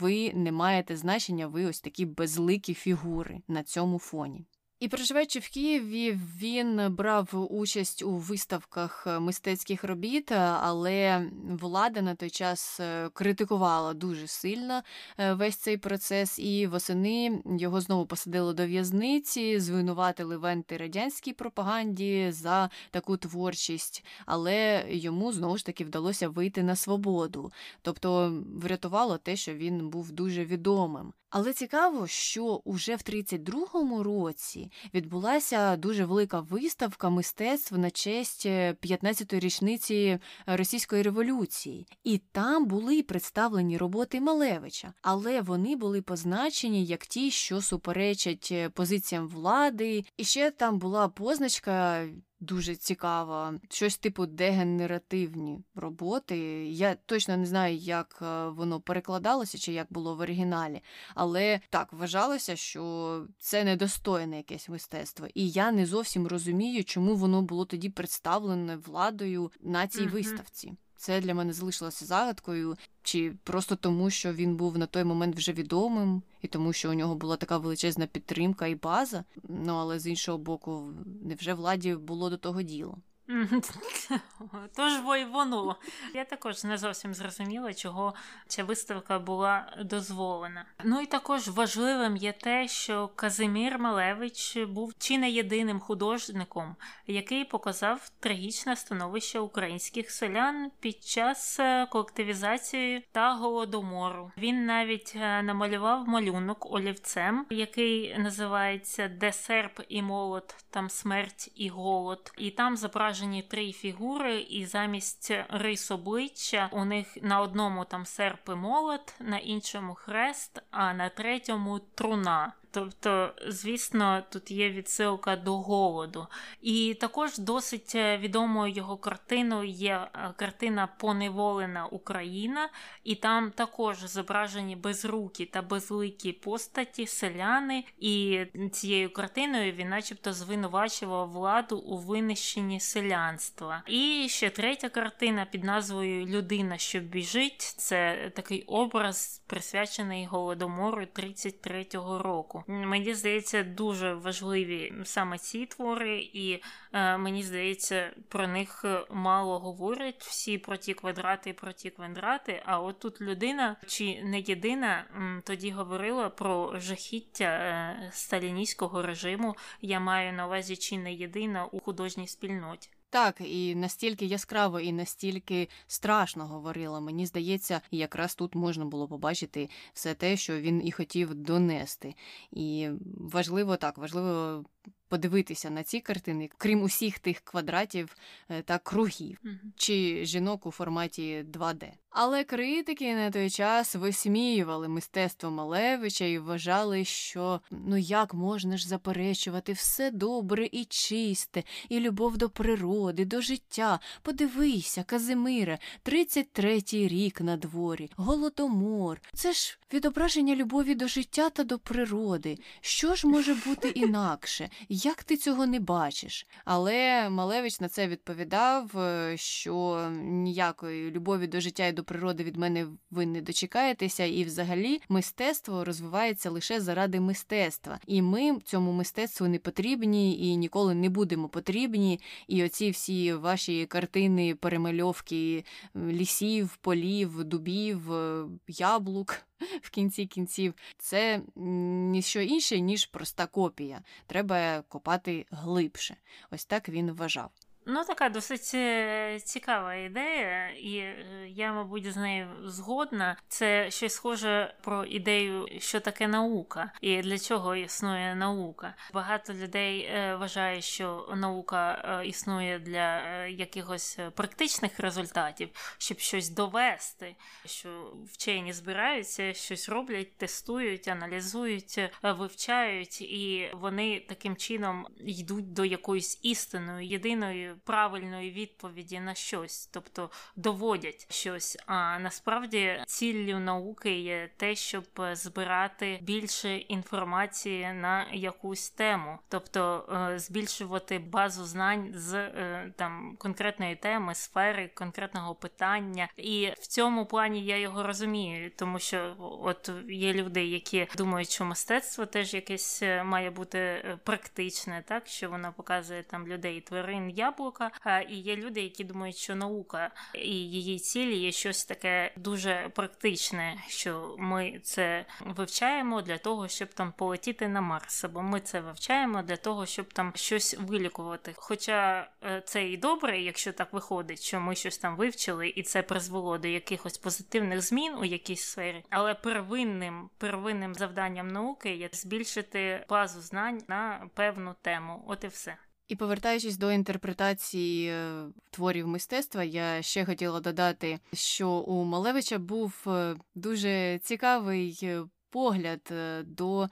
ви не маєте значення, ви ось такі безликі фігури на цьому фоні. І проживаючи в Києві, він брав участь у виставках мистецьких робіт, але влада на той час е, критикувала дуже сильно е, весь цей процес, і восени його знову посадили до в'язниці, звинуватили в антирадянській пропаганді за таку творчість, але йому знову ж таки вдалося вийти на свободу, тобто врятувало те, що він був дуже відомим. Але цікаво, що уже в 32-му році відбулася дуже велика виставка мистецтв на честь 15-ї е, річниці російської революції, і там були представлені роботи Малевича, але вони були позначені як ті, що суперечать е, позиціям влади, і ще там була позначка дуже цікава. Щось типу дегенеративні роботи. Я точно не знаю, як е, воно перекладалося чи як було в оригіналі, але так вважалося, що це недостойне якесь мистецтво. І я не зовсім розумію, чому воно було тоді представлене владою на цій uh-huh. виставці. Це для мене залишилося загадкою, чи просто тому, що він був на той момент вже відомим, і тому, що у нього була така величезна підтримка і база. Ну але з іншого боку, невже владі було до того діло? Тож воно. Я також не зовсім зрозуміла, чого ця виставка була дозволена. Ну і також важливим є те, що Казимір Малевич був чи не єдиним художником, який показав трагічне становище українських селян під час е, колективізації та голодомору. Він навіть е, намалював малюнок олівцем, який називається Де серп і молот, там смерть і голод, і там зображено зображені три фігури, і замість рис обличчя у них на одному там серп і молот, на іншому хрест, а на третьому труна. Тобто, звісно, тут є відсилка до голоду. І також досить е, відомою його картиною є е, картина Поневолена Україна, і там також зображені безрукі та безликі постаті, селяни, і цією картиною він, начебто, звинувачував владу у винищенні селянства. І ще третя картина під назвою Людина, що біжить це такий образ, присвячений голодомору 33-го року. Мені здається, дуже важливі саме ці твори, і е, мені здається, про них мало говорять всі про ті квадрати, про ті квадрати. А от тут людина чи не єдина тоді говорила про жахіття е, сталіністського режиму. Я маю на увазі чи не єдина у художній спільноті. Так, і настільки яскраво і настільки страшно говорила. Мені здається, якраз тут можна було побачити все те, що він і хотів донести. І важливо так, важливо подивитися на ці картини, крім усіх тих квадратів е, та кругів, mm-hmm. чи жінок у форматі 2D. Але критики на той час висміювали мистецтво Малевича і вважали, що ну як можна ж заперечувати все добре і чисте, і любов до природи, до життя. Подивися, Казимире, 33-й рік на дворі, голодомор. Це ж відображення любові до життя та до природи. Що ж може бути інакше? Як ти цього не бачиш? Але Малевич на це відповідав, е, що ніякої любові до життя і до природи від мене ви не дочекаєтеся, і взагалі мистецтво розвивається лише заради мистецтва. І ми цьому мистецтву не потрібні і ніколи не будемо потрібні. І оці всі ваші картини, перемальовки лісів, полів, дубів, е, яблук в кінці кінців, це ніщо інше, ніж проста копія. Треба копати глибше. Ось так він вважав. Ну, така досить е, цікава ідея, і е, я, мабуть, з нею згодна. Це щось схоже про ідею, що таке наука, і для чого існує наука. Багато людей е, вважає, що наука існує для якихось практичних результатів, щоб щось довести, що вчені збираються, щось роблять, тестують, аналізують, вивчають, і вони таким чином йдуть до якоїсь істинної єдиної правильної відповіді на щось, тобто доводять щось. А насправді ціллю науки є те, щоб збирати більше інформації на якусь тему, тобто е, збільшувати базу знань з е, там конкретної теми, сфери, конкретного питання. І в цьому плані я його розумію, тому що от є люди, які думають, що мистецтво теж якесь е, має бути практичне, так що воно показує там людей, тварин, яблук яблука. І є люди, які думають, що наука і її цілі є щось таке дуже практичне, що ми це вивчаємо для того, щоб там полетіти на Марс, або ми це вивчаємо для того, щоб там щось вилікувати. Хоча е, це і добре, якщо так виходить, що ми щось там вивчили, і це призвело до якихось позитивних змін у якійсь сфері, але первинним первинним завданням науки є збільшити базу знань на певну тему. От і все. І повертаючись до інтерпретації е, творів мистецтва, я ще хотіла додати, що у Малевича був е, дуже цікавий е, погляд до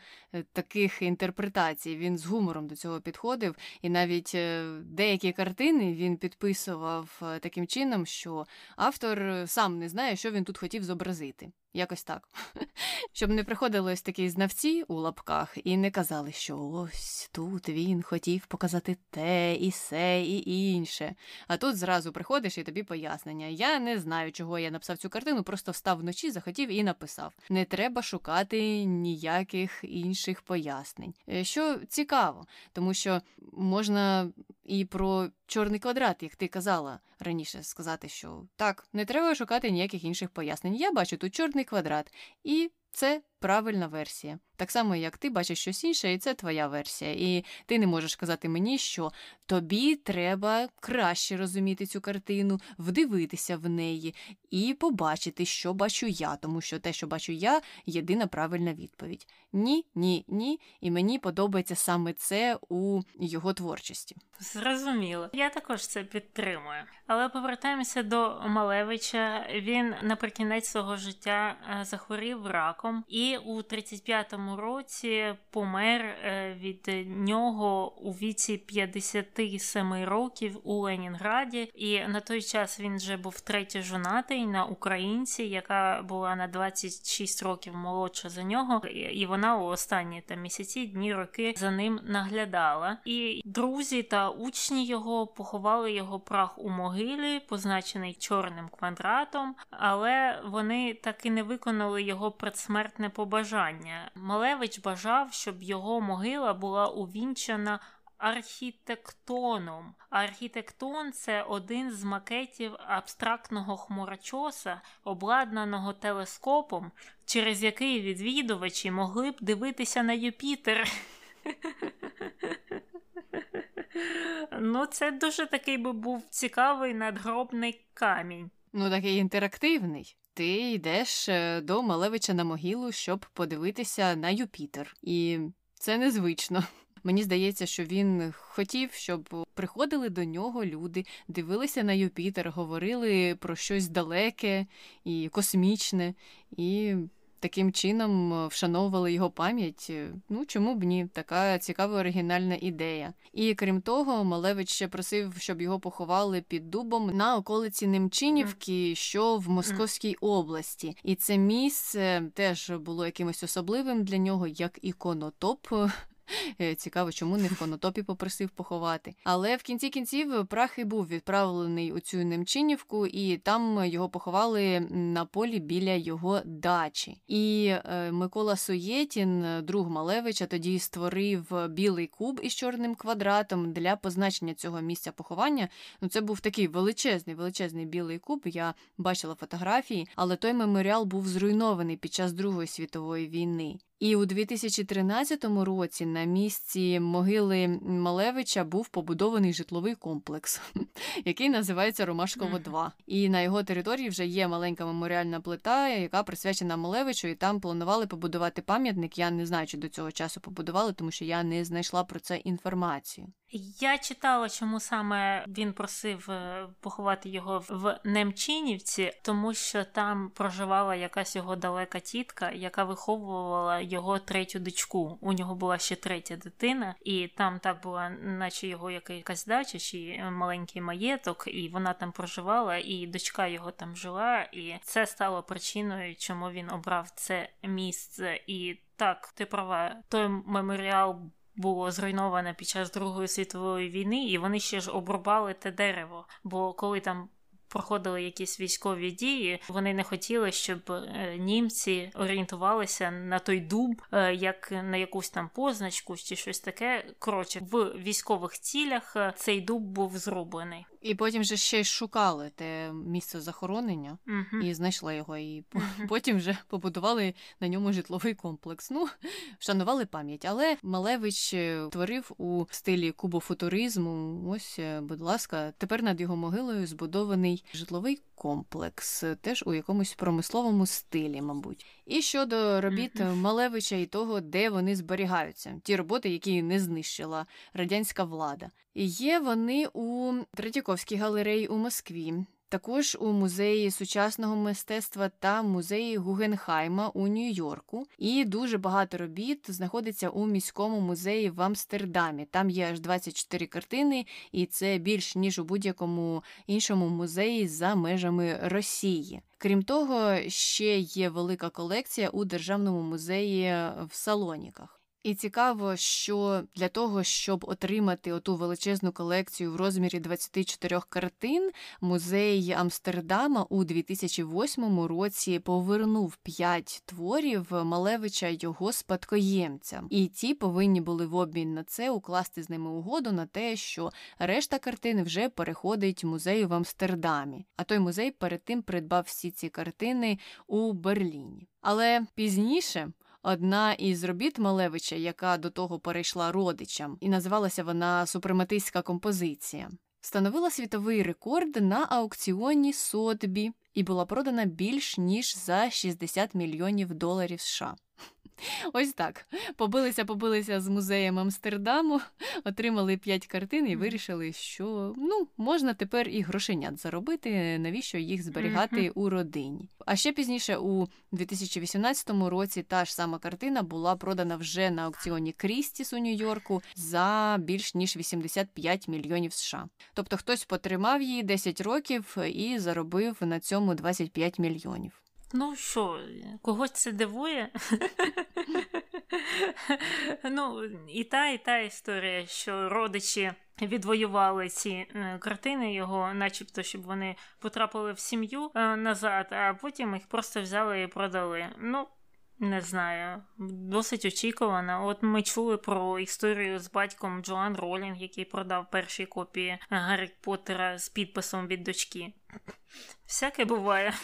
таких інтерпретацій. Він з гумором до цього підходив, і навіть деякі картини він підписував таким чином, що автор сам не знає, що він тут хотів зобразити. Якось так. Щоб не приходили ось такі знавці у лапках і не казали, що ось тут він хотів показати те і се, і інше. А тут зразу приходиш і тобі пояснення. Я не знаю, чого я написав цю картину, просто встав вночі, захотів і написав. Не треба шукати ніяких інших пояснень. Е, що цікаво, тому що можна і про чорний квадрат, як ти казала раніше, сказати, що так, не треба шукати ніяких інших пояснень. Я бачу тут чорний квадрат, і це правильна версія. Так само, як ти бачиш щось інше, і це твоя версія. І ти не можеш казати мені, що тобі треба краще розуміти цю картину, вдивитися в неї і побачити, що бачу я, тому що те, що бачу я, єдина правильна відповідь. Ні, ні, ні. І мені подобається саме це у його творчості. Зрозуміло, я також це підтримую. Але повертаємося до Малевича. Він наприкінець свого життя е, захворів раком, і у 35-му році помер е, від нього у віці 57 років у Ленінграді. І на той час він вже був третє жонатий на українці, яка була на 26 років молодша за нього, і вона у останні там місяці, дні, роки за ним наглядала. І друзі та учні його поховали його прах у могилі, позначений чорним квадратом, але вони так і не виконали його предсмертне побажання. Малевич бажав, щоб його могила була увінчана. Архітектоном. Архітектон це один з макетів абстрактного хмурочоса, обладнаного телескопом, через який відвідувачі могли б дивитися на Юпітер. Ну, це дуже такий би був цікавий надгробний камінь. Ну, такий інтерактивний. Ти йдеш е, до Малевича на могилу, щоб подивитися на Юпітер. І це незвично. Мені здається, що він хотів, щоб приходили до нього люди, дивилися на Юпітер, говорили про щось далеке і космічне, і таким чином е, вшановували його пам'ять. Е, ну чому б ні? Така цікава оригінальна ідея. І крім того, Малевич ще просив, щоб його поховали під дубом на околиці Немчинівки, що в Московській області. І це місце теж було якимось особливим для нього, як іконотоп. Е, цікаво, чому не в конотопі попросив поховати. Але в кінці кінців прах і був відправлений у цю Немчинівку, і там його поховали на полі біля його дачі. І е, Микола Суєтін, друг Малевича, тоді створив білий куб із чорним квадратом для позначення цього місця поховання. Ну, це був такий величезний, величезний білий куб. Я бачила фотографії, але той меморіал був зруйнований під час Другої світової війни. І у 2013 році на місці могили Малевича був побудований житловий комплекс, який називається Ромашково 2. І на його території вже є маленька меморіальна плита, яка присвячена Малевичу, і там планували побудувати пам'ятник. Я не знаю, чи до цього часу побудували, тому що я не знайшла про це інформацію. Я читала, чому саме він просив е, поховати його в Немчинівці, тому що там проживала якась його далека тітка, яка виховувала його третю дочку. У нього була ще третя дитина, і там так була, наче його якась дача, чи маленький маєток, і вона там проживала, і дочка його там жила. І це стало причиною, чому він обрав це місце. І так, ти права, той меморіал було зруйноване під час Другої світової війни, і вони ще ж обрубали те дерево. Бо коли там проходили якісь військові дії, вони не хотіли, щоб е, німці орієнтувалися на той дуб, е, як на якусь там позначку чи щось таке. Коротше, в військових цілях е, цей дуб був зроблений. І потім же ще й шукали те місце захоронення uh-huh. і знайшли його. І uh-huh. потім вже побудували на ньому житловий комплекс. Ну, вшанували пам'ять. Але Малевич творив у стилі кубофутуризму. Ось, будь ласка, тепер над його могилою збудований житловий комплекс, теж у якомусь промисловому стилі, мабуть. І щодо робіт. Малевича і того, де вони зберігаються, ті роботи, які не знищила радянська влада. Є вони у Третьяковській галереї у Москві. Також у музеї сучасного мистецтва та музеї Гугенхайма у Нью-Йорку. І дуже багато робіт знаходиться у міському музеї в Амстердамі. Там є аж 24 картини, і це більш ніж у будь-якому іншому музеї за межами Росії. Крім того, ще є велика колекція у державному музеї в Салоніках. І цікаво, що для того, щоб отримати оту величезну колекцію в розмірі 24 картин, музей Амстердама у 2008 році повернув 5 творів Малевича його спадкоємцям, і ті повинні були в обмін на це укласти з ними угоду на те, що решта картин вже переходить музею в Амстердамі. А той музей перед тим придбав всі ці картини у Берліні. Але пізніше. Одна із робіт Малевича, яка до того перейшла родичам, і називалася вона Супрематистська композиція, встановила світовий рекорд на аукціоні Сотбі і була продана більш ніж за 60 мільйонів доларів США. Ось так. Побилися, побилися з музеєм Амстердаму, отримали п'ять картин і вирішили, що ну, можна тепер і грошенят заробити, навіщо їх зберігати у родині. А ще пізніше, у 2018 році, та ж сама картина була продана вже на аукціоні Крістіс у Нью-Йорку за більш ніж 85 мільйонів США. Тобто хтось потримав її 10 років і заробив на цьому 25 мільйонів. Ну що, когось це дивує? Ну, і та, і та історія, що родичі відвоювали ці е, картини його, начебто, щоб вони потрапили в сім'ю е, назад, а потім їх просто взяли і продали. Ну, не знаю, досить очікувано. От ми чули про історію з батьком Джоан Ролінг, який продав перші копії Гаррі Поттера з підписом від дочки. Всяке буває.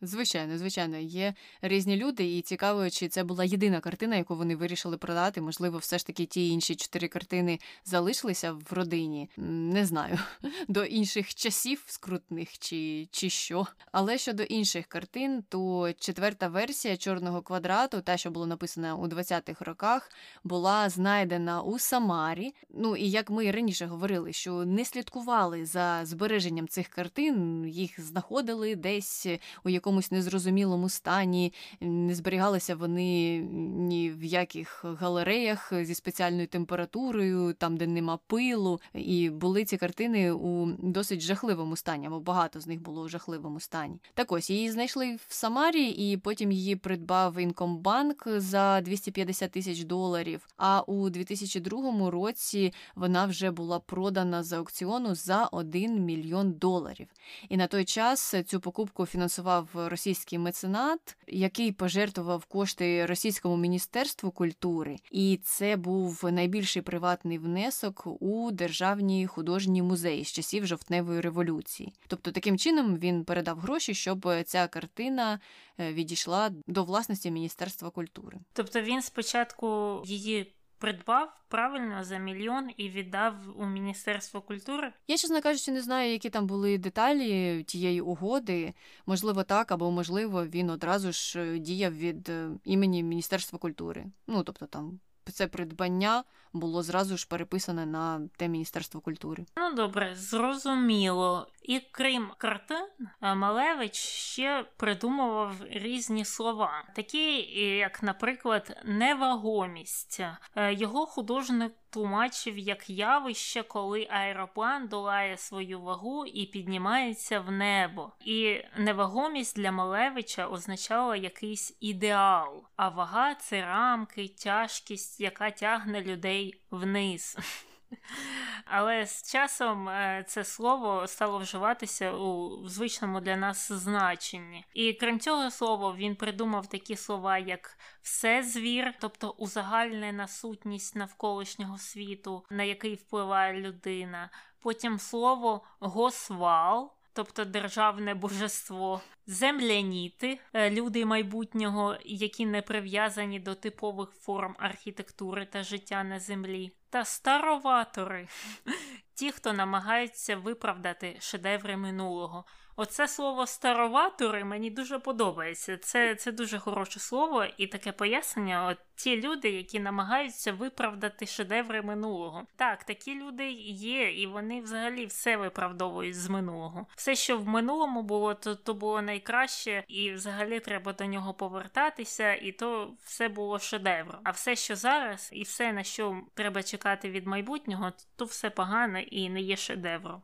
Звичайно, звичайно, є різні люди, і цікаво, чи це була єдина картина, яку вони вирішили продати. Можливо, все ж таки ті інші чотири картини залишилися в родині. Не знаю, до інших часів скрутних чи, чи що. Але щодо інших картин, то четверта версія чорного квадрату, та що було написано у 20-х роках, була знайдена у Самарі. Ну і як ми раніше говорили, що не слідкували за збереженням цих картин, їх знаходили десь у якомусь незрозумілому стані, не зберігалися вони ні в яких галереях зі спеціальною температурою, там, де нема пилу. І були ці картини у досить жахливому стані, або багато з них було у жахливому стані. Так ось її знайшли в Самарі, і потім її придбав Інкомбанк за 250 тисяч доларів. А у 2002 році вона вже була продана з аукціону за 1 мільйон доларів. І на той час цю покупку фінансував російський меценат, який пожертвував кошти російському міністерству культури, і це був найбільший приватний внесок у державні художні музеї з часів жовтневої революції. Тобто, таким чином він передав гроші, щоб ця картина е, відійшла до власності Міністерства культури. Тобто він спочатку її придбав правильно за мільйон і віддав у Міністерство культури. Я, чесно кажучи, не знаю, які там були деталі тієї угоди. Можливо, так, або можливо, він одразу ж е, діяв від е, імені Міністерства культури. Ну тобто там це придбання було зразу ж переписане на те Міністерство культури. Ну добре, зрозуміло. І крім картин, Малевич ще придумував різні слова, такі як, наприклад, невагомість. Е, його художник тлумачив як явище, коли аероплан долає свою вагу і піднімається в небо. І невагомість для Малевича означала якийсь ідеал, а вага це рамки, тяжкість, яка тягне людей вниз. Але з часом е, це слово стало вживатися у звичному для нас значенні. І крім цього слова, він придумав такі слова, як все звір, тобто узагальнена сутність навколишнього світу, на який впливає людина. Потім слово госвал. Тобто державне божество, земляніти, е, люди майбутнього, які не прив'язані до типових форм архітектури та життя на землі, та староватори, ті, хто намагаються виправдати шедеври минулого. Оце слово староватори мені дуже подобається. Це це дуже хороше слово і таке пояснення. От ті люди, які намагаються виправдати шедеври минулого. Так, такі люди є, і вони взагалі все виправдовують з минулого. Все, що в минулому було, то то було найкраще, і взагалі треба до нього повертатися, і то все було шедевром. А все, що зараз, і все, на що треба чекати від майбутнього, то все погане і не є шедевром.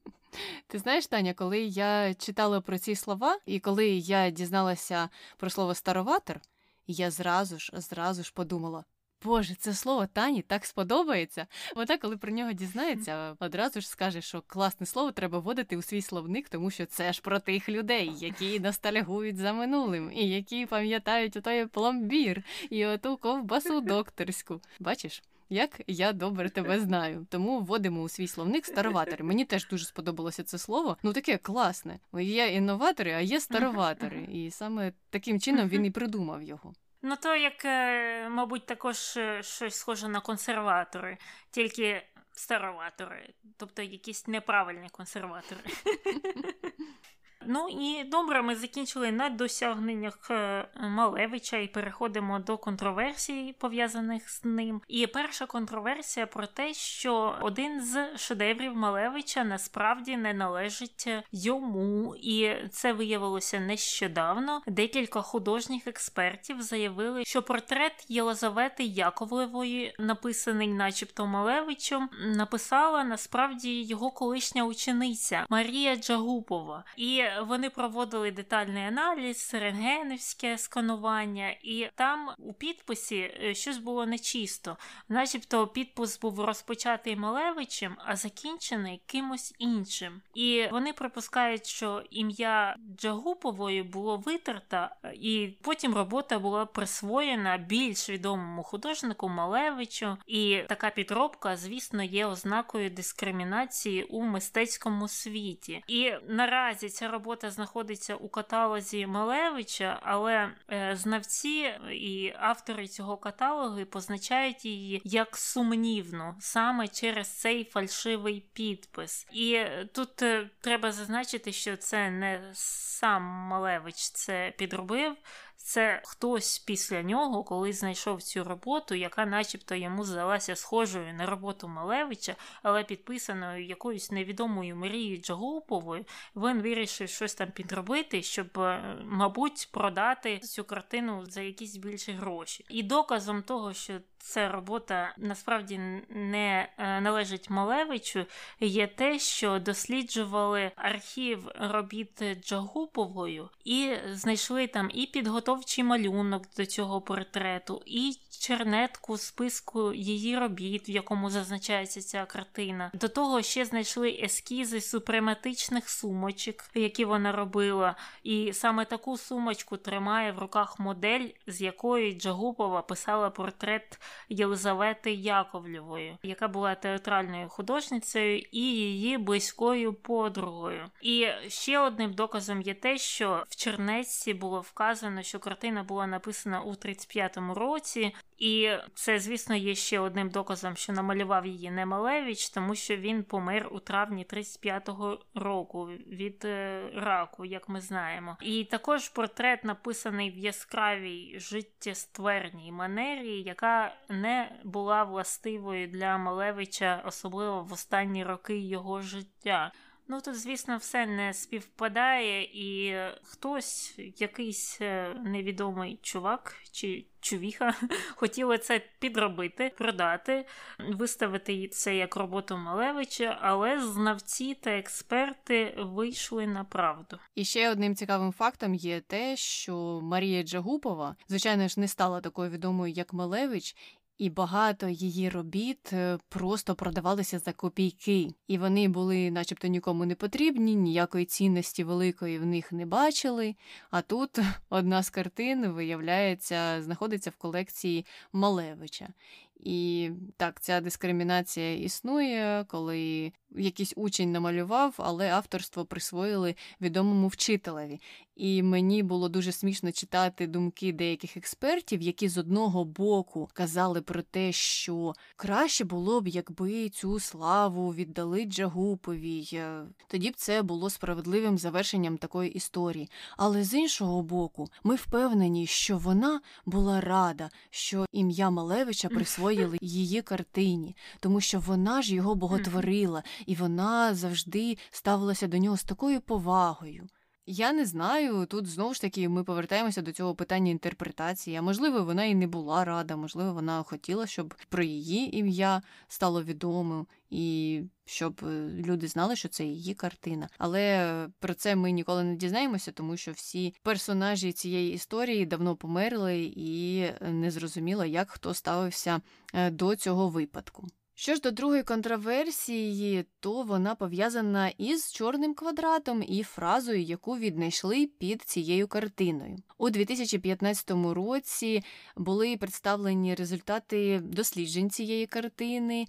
Ти знаєш, Таня, коли я читала про ці слова, і коли я дізналася про слово староватор, я зразу ж зразу ж подумала. Боже, це слово Тані так сподобається. Вона, коли про нього дізнається, одразу ж скаже, що класне слово треба вводити у свій словник, тому що це ж про тих людей, які ностальгують за минулим, і які пам'ятають отой пломбір і оту ковбасу докторську. Бачиш? Як я добре тебе знаю. Тому вводимо у свій словник староватори. Мені теж дуже сподобалося це слово. Ну таке класне. Є інноватори, а є староватори. І саме таким чином він і придумав його. Ну, то як, е, мабуть, також е, щось схоже на консерватори, тільки староватори, тобто якісь неправильні консерватори. Ну і добре, ми закінчили на досягненнях е, Малевича і переходимо до контроверсій, пов'язаних з ним. І перша контроверсія про те, що один з шедеврів Малевича насправді не належить йому, і це виявилося нещодавно. Декілька художніх експертів заявили, що портрет Єлизавети Яковлевої, написаний, начебто, Малевичем, написала насправді його колишня учениця Марія Джагупова. І вони проводили детальний аналіз, рентгенівське сканування, і там у підписі е, щось було нечисто, начебто підпис був розпочатий Малевичем, а закінчений кимось іншим. І вони припускають, що ім'я Джагупової було витерта, і потім робота була присвоєна більш відомому художнику Малевичу. І така підробка, звісно, є ознакою дискримінації у мистецькому світі. І наразі ця робота робота знаходиться у каталозі Малевича, але е, знавці і автори цього каталогу позначають її як сумнівну саме через цей фальшивий підпис. І тут е, треба зазначити, що це не сам Малевич це підробив. Це хтось після нього, коли знайшов цю роботу, яка, начебто, йому здалася схожою на роботу Малевича, але підписаною якоюсь невідомою Марією Джагуповою, він вирішив щось там підробити, щоб, е, мабуть, продати цю картину за якісь більші гроші. І доказом того, що ця робота насправді не е, належить Малевичу, є те, що досліджували архів робіт Джагуповою і знайшли там і підготовчий малюнок до цього портрету, і чернетку списку її робіт, в якому зазначається ця картина. До того ще знайшли ескізи супрематичних сумочок, які вона робила. І саме таку сумочку тримає в руках модель, з якої Джагупова писала портрет Єлизавети Яковлєвої, яка була театральною художницею і її близькою подругою. І ще одним доказом є те, що в Чернецці було вказано, що картина була написана у 35-му році. І це, звісно, є ще одним доказом, що намалював її не Малевич, тому що він помер у травні 35-го року від е, раку, як ми знаємо. І також портрет написаний в яскравій життєстверній манері, яка не була властивою для Малевича, особливо в останні роки його життя. Ну тут, звісно, все не співпадає, і хтось, якийсь е, невідомий чувак чи чувіха, хотіли це підробити, продати, виставити це як роботу Малевича, але знавці та експерти вийшли на правду. І ще одним цікавим фактом є те, що Марія Джагупова, звичайно ж, не стала такою відомою, як Малевич, і багато її робіт е, просто продавалися за копійки, і вони були, начебто, нікому не потрібні, ніякої цінності великої в них не бачили. А тут одна з картин, виявляється, знаходиться в колекції Малевича. І так, ця дискримінація існує, коли якийсь учень намалював, але авторство присвоїли відомому вчителеві. І мені було дуже смішно читати думки деяких експертів, які з одного боку казали про те, що краще було б, якби цю славу віддали Джагуповій. Е, тоді б це було справедливим завершенням такої історії. Але з іншого боку, ми впевнені, що вона була рада, що ім'я Малевича присвоїли її картині, тому що вона ж його боготворила, і вона завжди ставилася до нього з такою повагою. Я не знаю. Тут знову ж таки ми повертаємося до цього питання інтерпретації. А можливо, вона і не була рада, можливо, вона хотіла, щоб про її ім'я стало відомим і щоб е, люди знали, що це її картина. Але про це ми ніколи не дізнаємося, тому що всі персонажі цієї історії давно померли, і не зрозуміло, як хто ставився е, до цього випадку. Що ж до другої контраверсії, то вона пов'язана із чорним квадратом і фразою, яку віднайшли під цією картиною. У 2015 році були представлені результати досліджень цієї картини.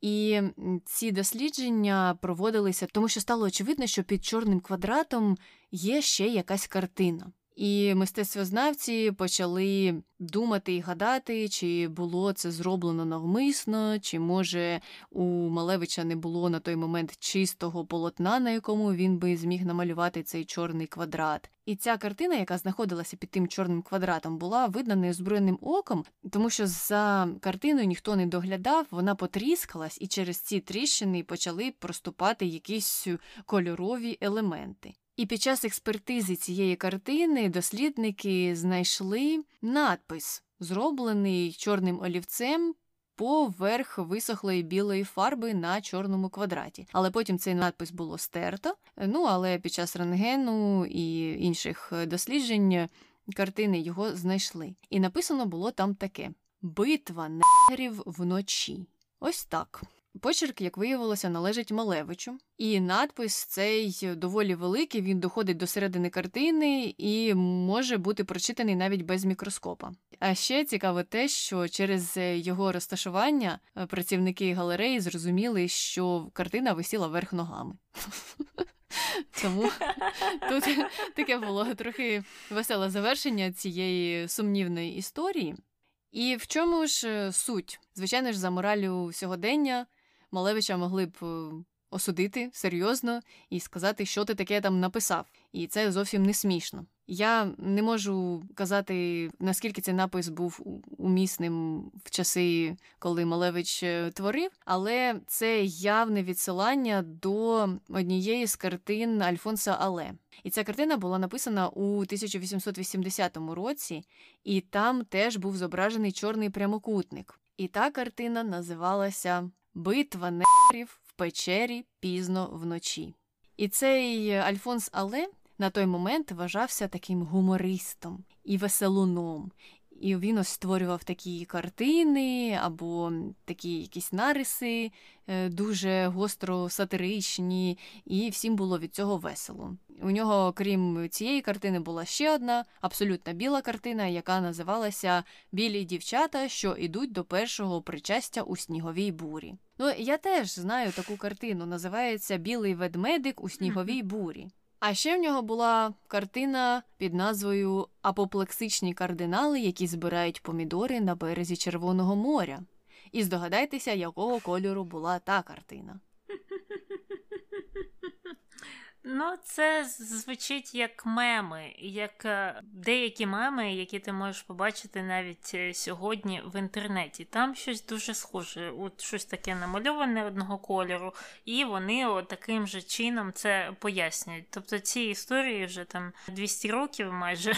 І ці дослідження проводилися, тому що стало очевидно, що під чорним квадратом є ще якась картина. І мистецтвознавці почали думати і гадати, чи було це зроблено навмисно, чи може у Малевича не було на той момент чистого полотна, на якому він би зміг намалювати цей чорний квадрат. І ця картина, яка знаходилася під тим чорним квадратом, була видна неозброєним оком, тому що за картиною ніхто не доглядав, вона потріскалась, і через ці тріщини почали проступати якісь кольорові елементи. І під час експертизи цієї картини дослідники знайшли надпис, зроблений чорним олівцем поверх висохлої білої фарби на чорному квадраті. Але потім цей надпис було стерто. Ну але під час рентгену і інших досліджень картини його знайшли. І написано було там таке: Битва негрів вночі. Ось так. Почерк, як виявилося, належить Малевичу, і надпис цей доволі великий. Він доходить до середини картини і може бути прочитаний навіть без мікроскопа. А ще цікаве те, що через його розташування е, працівники галереї зрозуміли, що картина висіла верх ногами. Тому тут таке було трохи веселе завершення цієї сумнівної історії. І в чому ж е, суть? Звичайно ж, за моралю сьогодення Малевича могли б е, осудити серйозно і сказати, що ти таке там написав. І це зовсім не смішно. Я не можу казати, наскільки цей напис був умісним в часи, коли Малевич е, творив, але це явне відсилання до однієї з картин Альфонса Але. І ця картина була написана у 1880 році, і там теж був зображений чорний прямокутник. І та картина називалася Битва нерів в печері пізно вночі. І цей Альфонс Але на той момент вважався таким гумористом і веселуном. І він ось створював такі картини або такі якісь нариси, е, дуже гостро сатиричні, і всім було від цього весело. У нього, крім цієї картини, була ще одна абсолютно біла картина, яка називалася Білі дівчата, що йдуть до першого причастя у сніговій бурі. Ну, я теж знаю таку картину. Називається Білий ведмедик у сніговій бурі. А ще в нього була картина під назвою Апоплексичні кардинали, які збирають помідори на березі Червоного моря. І здогадайтеся, якого кольору була та картина. Ну, це звучить як меми, як е, деякі меми, які ти можеш побачити навіть е, сьогодні в інтернеті. Там щось дуже схоже, от щось таке намальоване одного кольору, і вони от таким же чином це пояснюють. Тобто ці історії вже там 200 років майже.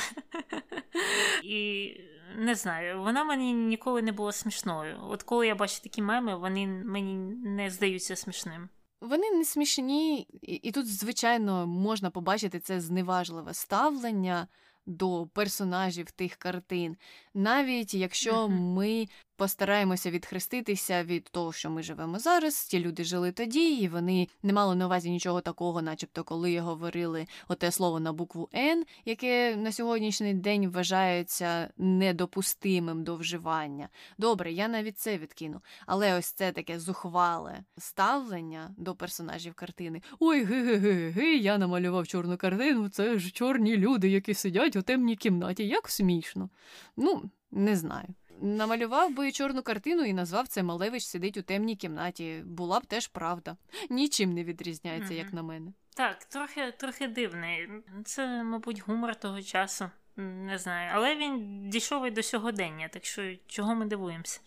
І не знаю, вона мені ніколи не була смішною. От коли я бачу такі меми, вони мені не здаються смішним. Вони не смішні, і тут, звичайно, можна побачити це зневажливе ставлення до персонажів тих картин, навіть якщо ми постараємося відхреститися від того, що ми живемо зараз. Ті люди жили тоді, і вони не мали на увазі нічого такого, начебто, коли говорили оте слово на букву Н, яке на сьогоднішній день вважається недопустимим до вживання. Добре, я навіть це відкину. Але ось це таке зухвале ставлення до персонажів картини. Ой, ге-ге-ге, я намалював чорну картину. Це ж чорні люди, які сидять у темній кімнаті. Як смішно. Ну, не знаю. Намалював би чорну картину і назвав це Малевич сидить у темній кімнаті. Була б теж правда. Нічим не відрізняється, як на мене. Так, трохи трохи дивний. Це, мабуть, гумор того часу. Не знаю. Але він дійшов і до сьогодення, так що чого ми дивуємося?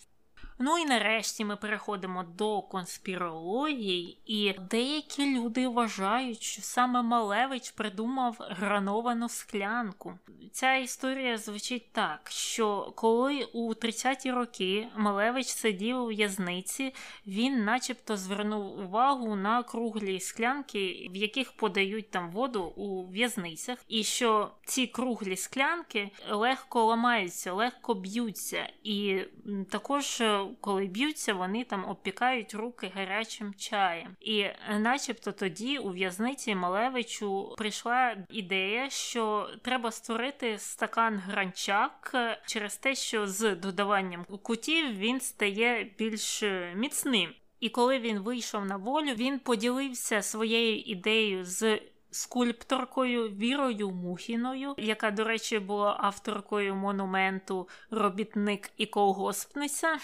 Ну і нарешті ми переходимо до конспірології, і деякі люди вважають, що саме Малевич придумав грановану склянку. Ця історія звучить так, що коли у 30-ті роки Малевич сидів у в'язниці, він начебто звернув увагу на круглі склянки, в яких подають там воду у в'язницях, і що ці круглі склянки легко ламаються, легко б'ються, і також коли б'ються, вони там обпікають руки гарячим чаєм. І е, начебто тоді у в'язниці Малевичу прийшла ідея, що треба створити стакан гранчак е, через те, що з додаванням кутів він стає більш е, міцним. І коли він вийшов на волю, він поділився своєю ідеєю з скульпторкою Вірою Мухіною, яка, до речі, була авторкою монументу Робітник і колгоспниця.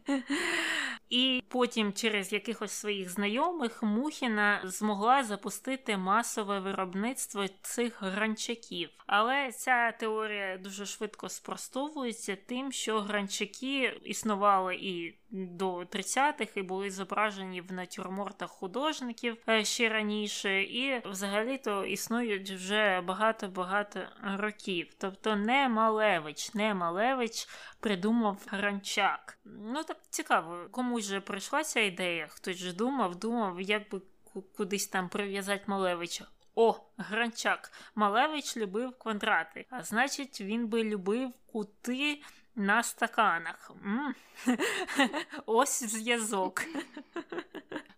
І потім, через якихось своїх знайомих, Мухіна змогла запустити масове виробництво цих гранчаків. Але ця теорія дуже швидко спростовується тим, що гранчаки існували і до 30-х і були зображені в натюрмортах художників е, ще раніше, і взагалі-то існують вже багато-багато років. Тобто не Малевич, не Малевич придумав гранчак. Ну так цікаво, комусь же прийшла ця ідея? Хтось же думав, думав, як би кудись там прив'язати Малевича. О, гранчак. Малевич любив квадрати, а значить, він би любив кути на стаканах. М-м. Ось зв'язок.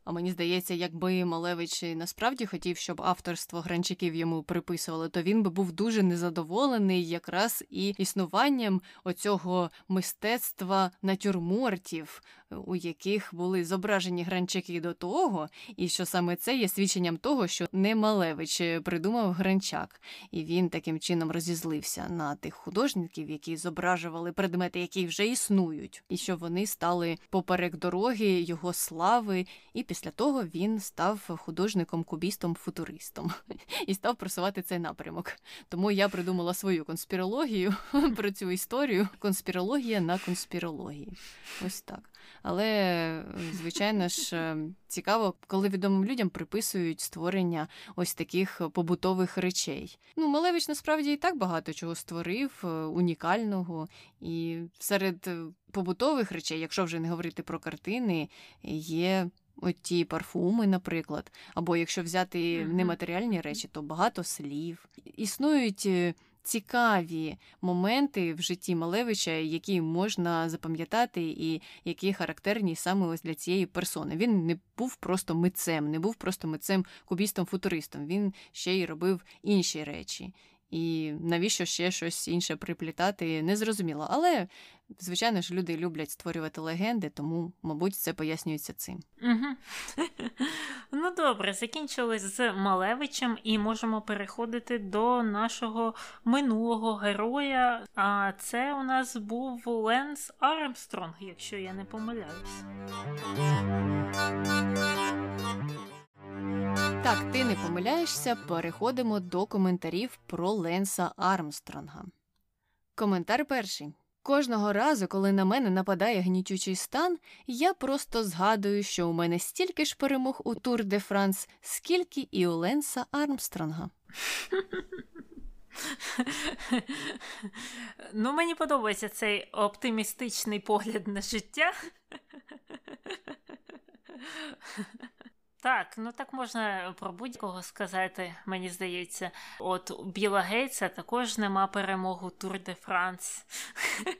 А мені здається, якби Малевич насправді хотів, щоб авторство гранчиків йому приписували, то він би був дуже незадоволений якраз і існуванням оцього мистецтва натюрмортів, у яких були зображені гранчаки до того, і що саме це є свідченням того, що не Малевич придумав гранчак, і він таким чином розізлився на тих художників, які зображували предмети, які вже існують, і що вони стали поперек дороги його слави, і після того він став художником-кубістом-футуристом і став просувати цей напрямок. Тому я придумала свою конспірологію про цю історію. Конспірологія на конспірології. Ось так. Але, звичайно ж, е, цікаво, коли відомим людям приписують створення ось таких побутових речей. Ну, Малевич насправді і так багато чого створив, е, унікального. І серед е, побутових речей, якщо вже не говорити про картини, є. Оті парфуми, наприклад, або якщо взяти нематеріальні речі, то багато слів. Існують цікаві моменти в житті Малевича, які можна запам'ятати, і які характерні саме ось для цієї персони. Він не був просто митцем, не був просто митцем кубістом-футуристом. Він ще й робив інші речі. І навіщо ще щось інше приплітати, не зрозуміло. Але, звичайно ж, люди люблять створювати легенди, тому, мабуть, це пояснюється цим. Ну добре, закінчили з Малевичем і можемо переходити до нашого минулого героя. А це у нас був Ленс Армстронг, якщо я не помиляюсь. Так, ти не помиляєшся, переходимо до коментарів про Ленса Армстронга. Коментар перший. Кожного разу, коли на мене нападає гнітючий стан, я просто згадую, що у мене стільки ж перемог у Тур де Франс, скільки і у Ленса Армстронга. Ну, мені подобається цей оптимістичний погляд на життя. Так, ну так можна про будь-кого сказати, мені здається. От у Біла Гейтса також нема перемогу Тур де Франс.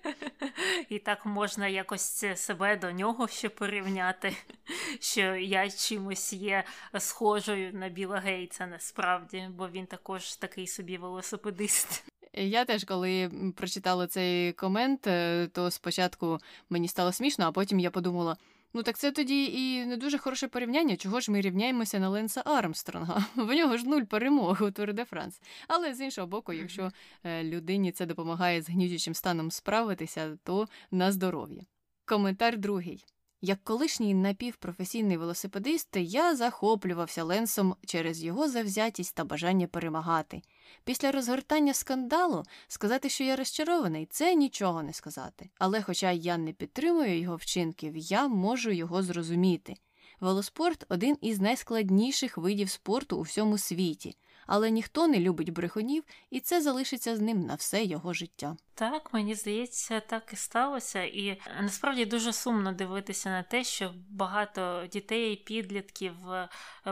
І так можна якось себе до нього ще порівняти, що я чимось є схожою на Біла Гейтса насправді, бо він також такий собі велосипедист. Я теж, коли прочитала цей комент, е, то спочатку мені стало смішно, а потім я подумала. Ну так це тоді і не дуже хороше порівняння, чого ж ми рівняємося на Ленса Армстронга. В нього ж нуль перемог у Тур де Франс. Але з іншого боку, якщо е, людині це допомагає з гнітючим станом справитися, то на здоров'я. Коментар другий. Як колишній напівпрофесійний велосипедист, я захоплювався Ленсом через його завзятість та бажання перемагати. Після розгортання скандалу сказати, що я розчарований, це нічого не сказати. Але, хоча я не підтримую його вчинків, я можу його зрозуміти. Велоспорт один із найскладніших видів спорту у всьому світі але ніхто не любить брехунів, і це залишиться з ним на все його життя. Так, мені здається, так і сталося. І е, насправді дуже сумно дивитися на те, що багато дітей, підлітків е,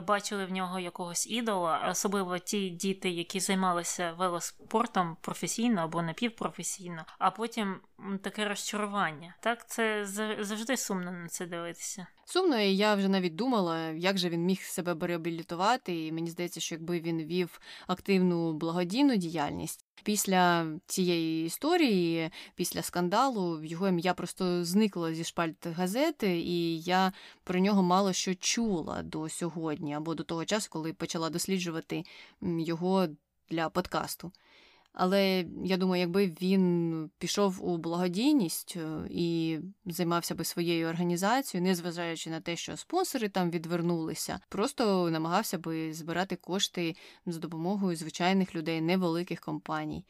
бачили в нього якогось ідола, особливо ті діти, які займалися велоспортом професійно або напівпрофесійно, а потім таке розчарування. Так, це завжди сумно на це дивитися. Сумно, і я вже навіть думала, як же він міг себе реабілітувати. І мені здається, що якби він вів активну благодійну діяльність. Після цієї історії, після скандалу, його ім'я просто зникло зі шпальт газети, і я про нього мало що чула до сьогодні, або до того часу, коли почала досліджувати його для подкасту. Але я думаю, якби він пішов у благодійність е, і займався би своєю організацією, незважаючи на те, що спонсори там відвернулися, просто намагався би збирати кошти за допомогою звичайних людей, невеликих компаній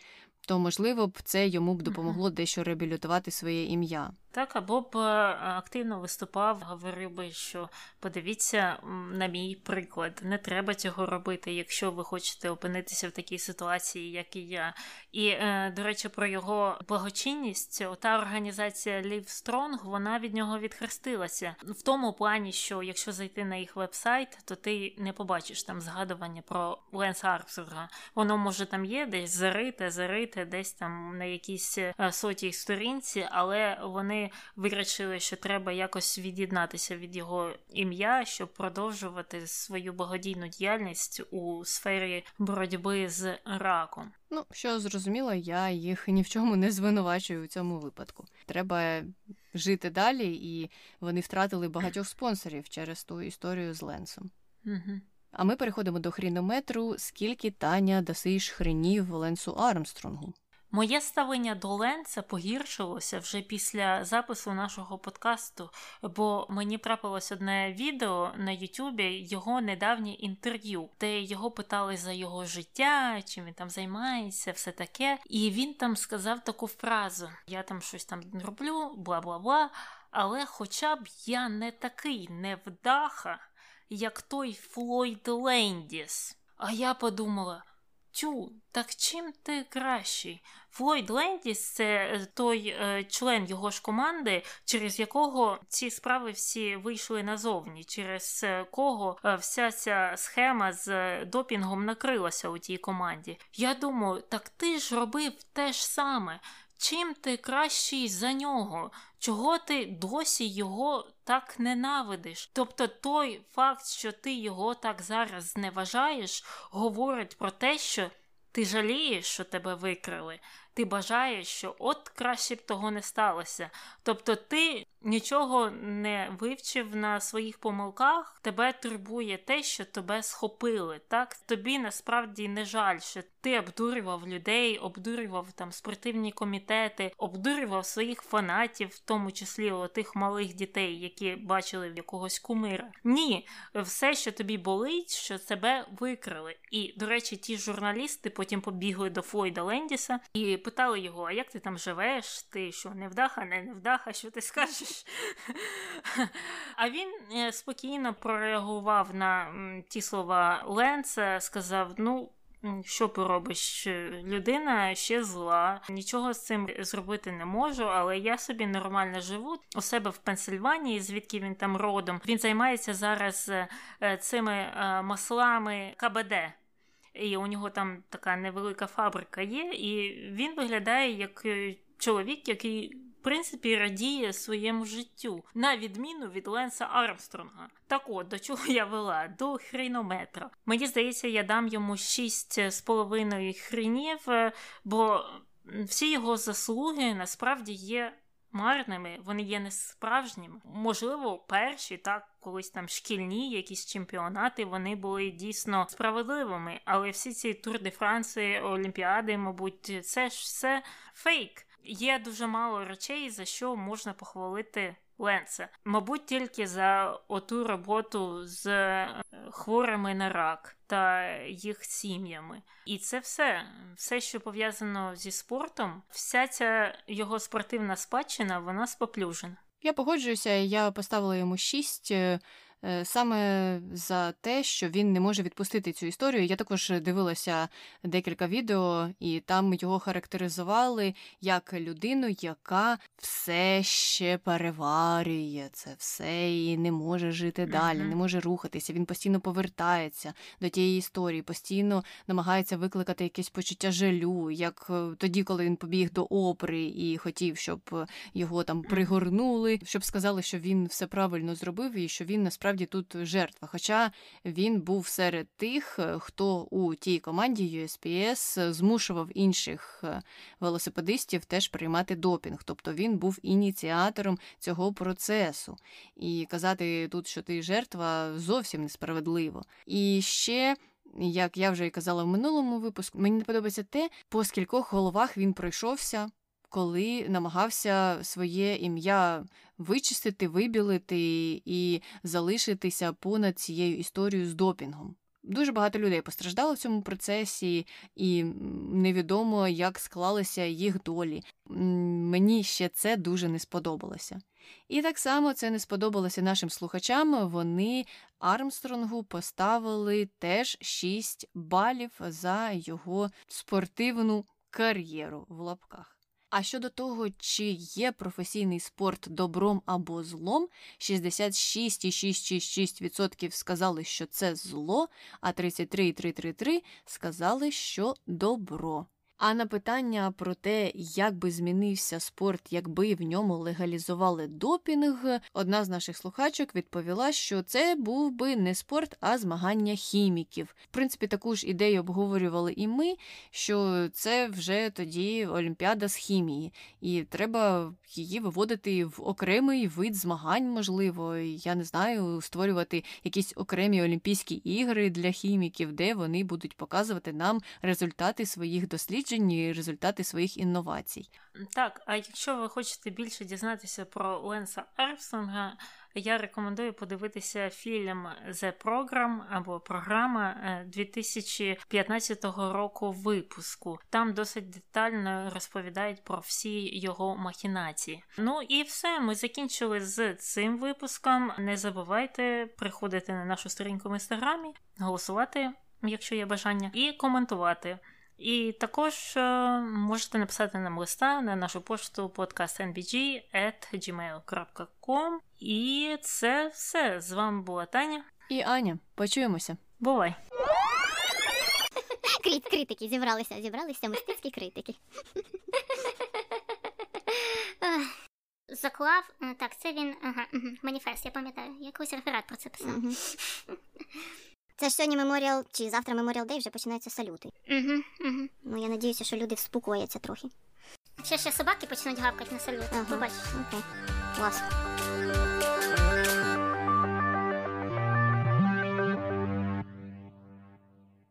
то можливо б це йому б допомогло дещо реабілітувати своє ім'я. Так, або б е, активно виступав, говорив би, що подивіться на мій приклад, не треба цього робити, якщо ви хочете опинитися в такій ситуації, як і я. І, е, до речі, про його благочинність, та організація Live Strong, вона від нього відхрестилася в тому плані, що якщо зайти на їх вебсайт, то ти не побачиш там згадування про Ленса Армстронга. Воно може там є, десь зарите, зарите зробити десь там на якійсь е, сотій сторінці, але вони вирішили, що треба якось від'єднатися від його ім'я, щоб продовжувати свою благодійну діяльність у сфері боротьби з раком. Ну, що зрозуміло, я їх ні в чому не звинувачую у цьому випадку. Треба жити далі, і вони втратили багатьох спонсорів через ту історію з Ленсом. Угу. А ми переходимо до хрінометру, скільки Таня дасиш хренів Ленсу Армстронгу. Моє ставлення до Ленса погіршилося вже після запису нашого подкасту, бо мені трапилось одне відео на Ютубі його недавнє інтерв'ю, де його питали за його життя, чим він там займається, все таке. І він там сказав таку фразу: Я там щось там роблю, бла бла бла. Але хоча б я не такий невдаха як той Флойд Лендіс. А я подумала. Тю, так чим ти кращий? Флойд Лендіс це е, той е, член його ж команди, через якого ці справи всі вийшли назовні, через е, кого е, вся ця схема з допінгом накрилася у тій команді. Я думаю, так ти ж робив те ж саме. Чим ти кращий за нього? Чого ти досі його так ненавидиш? Тобто той факт, що ти його так зараз зневажаєш, говорить про те, що ти жалієш, що тебе викрили, ти бажаєш, що от краще б того не сталося. Тобто ти нічого не вивчив на своїх помилках, тебе турбує те, що тебе схопили. Так тобі насправді не жаль, що ти обдурював людей, обдурював там спортивні комітети, обдурював своїх фанатів, в тому числі тих малих дітей, які бачили в якогось кумира. Ні, все, що тобі болить, що тебе викрили. І, до речі, ті журналісти потім побігли до Флойда Лендіса і питали його: а як ти там живеш? Ти що, невдаха, не невдаха, що ти скажеш? А він е, спокійно прореагував на ті слова Ленца, сказав: ну. що поробиш? Людина ще зла, нічого з цим зробити не можу, але я собі нормально живу у себе в Пенсильванії, звідки він там родом. Він займається зараз е, цими е, маслами КБД. І у нього там така невелика фабрика є, і він виглядає як е, чоловік, який принципі радіє своєму життю, на відміну від Ленса Армстронга. Так от, до чого я вела? До хрінометра. Мені здається, я дам йому шість з половиною хрінів, е, бо всі його заслуги насправді є. Марними, вони є несправжніми. Можливо, перші, так, колись там шкільні якісь чемпіонати, вони були дійсно справедливими. Але всі ці тур де Франції, Олімпіади, мабуть, це ж все фейк. Є дуже мало речей, за що можна похвалити Ленца. Мабуть, тільки за оту роботу з е, хворими на рак та їх сім'ями. І це все, все, що пов'язано зі спортом, вся ця його спортивна спадщина, вона споплюжена. Я погоджуюся, я поставила йому шість. Е, саме за те, що він не може відпустити цю історію. Я також дивилася декілька відео, і там його характеризували як людину, яка все ще переварює це все і не може жити далі, не може рухатися. Він постійно повертається до тієї історії, постійно намагається викликати якесь почуття жалю, як е, тоді, коли він побіг до опери і хотів, щоб його там пригорнули, щоб сказали, що він все правильно зробив і що він насправді насправді тут жертва. Хоча він був серед тих, е, хто у тій команді USPS змушував інших е, велосипедистів теж приймати допінг. Тобто він був ініціатором цього процесу. І казати тут, що ти жертва, зовсім несправедливо. І ще. Як я вже і казала в минулому випуску, мені не подобається те, по скількох головах він пройшовся коли намагався своє ім'я вичистити, вибілити і залишитися понад цією історією з допінгом. Дуже багато людей постраждало в цьому процесі, і невідомо, як склалися їх долі. Мені ще це дуже не сподобалося. І так само це не сподобалося нашим слухачам. Вони Армстронгу поставили теж 6 балів за його спортивну кар'єру в лапках. А щодо того, чи є професійний спорт добром або злом, 66,666% сказали, що це зло, а 33,333 сказали, що добро. А на питання про те, як би змінився спорт, якби в ньому легалізували допінг, одна з наших слухачок відповіла, що це був би не спорт, а змагання хіміків. В принципі, таку ж ідею обговорювали і ми, що це вже тоді Олімпіада з хімії, і треба її виводити в окремий вид змагань, можливо. Я не знаю, створювати якісь окремі Олімпійські ігри для хіміків, де вони будуть показувати нам результати своїх досліджень досліджень результати своїх інновацій. Так, а якщо ви хочете більше дізнатися про Ленса Армстронга, я рекомендую подивитися фільм The Program або програма 2015 е, року випуску. Там досить детально розповідають про всі його махінації. Ну і все, ми закінчили з цим випуском. Не забувайте приходити на нашу сторінку в інстаграмі, голосувати, якщо є бажання, і коментувати. І також е, можете написати нам листа на нашу пошту podcastnbg.gmail.com. І це все. З вами була Таня і Аня. Почуємося. Бувай! Крит, критики зібралися, зібралися мистецькі критики. Заклав. Так, це він. Ага, маніфест, я пам'ятаю. Я колись реферат про це писав. Це ж сьогодні меморіал, чи завтра меморіал Дей вже починаються салюти. Угу, угу. Ну я надіюся, що люди вспокояться трохи. Ще ще собаки почнуть гавкати на салют. Ага. Побачиш. Окей. Клас.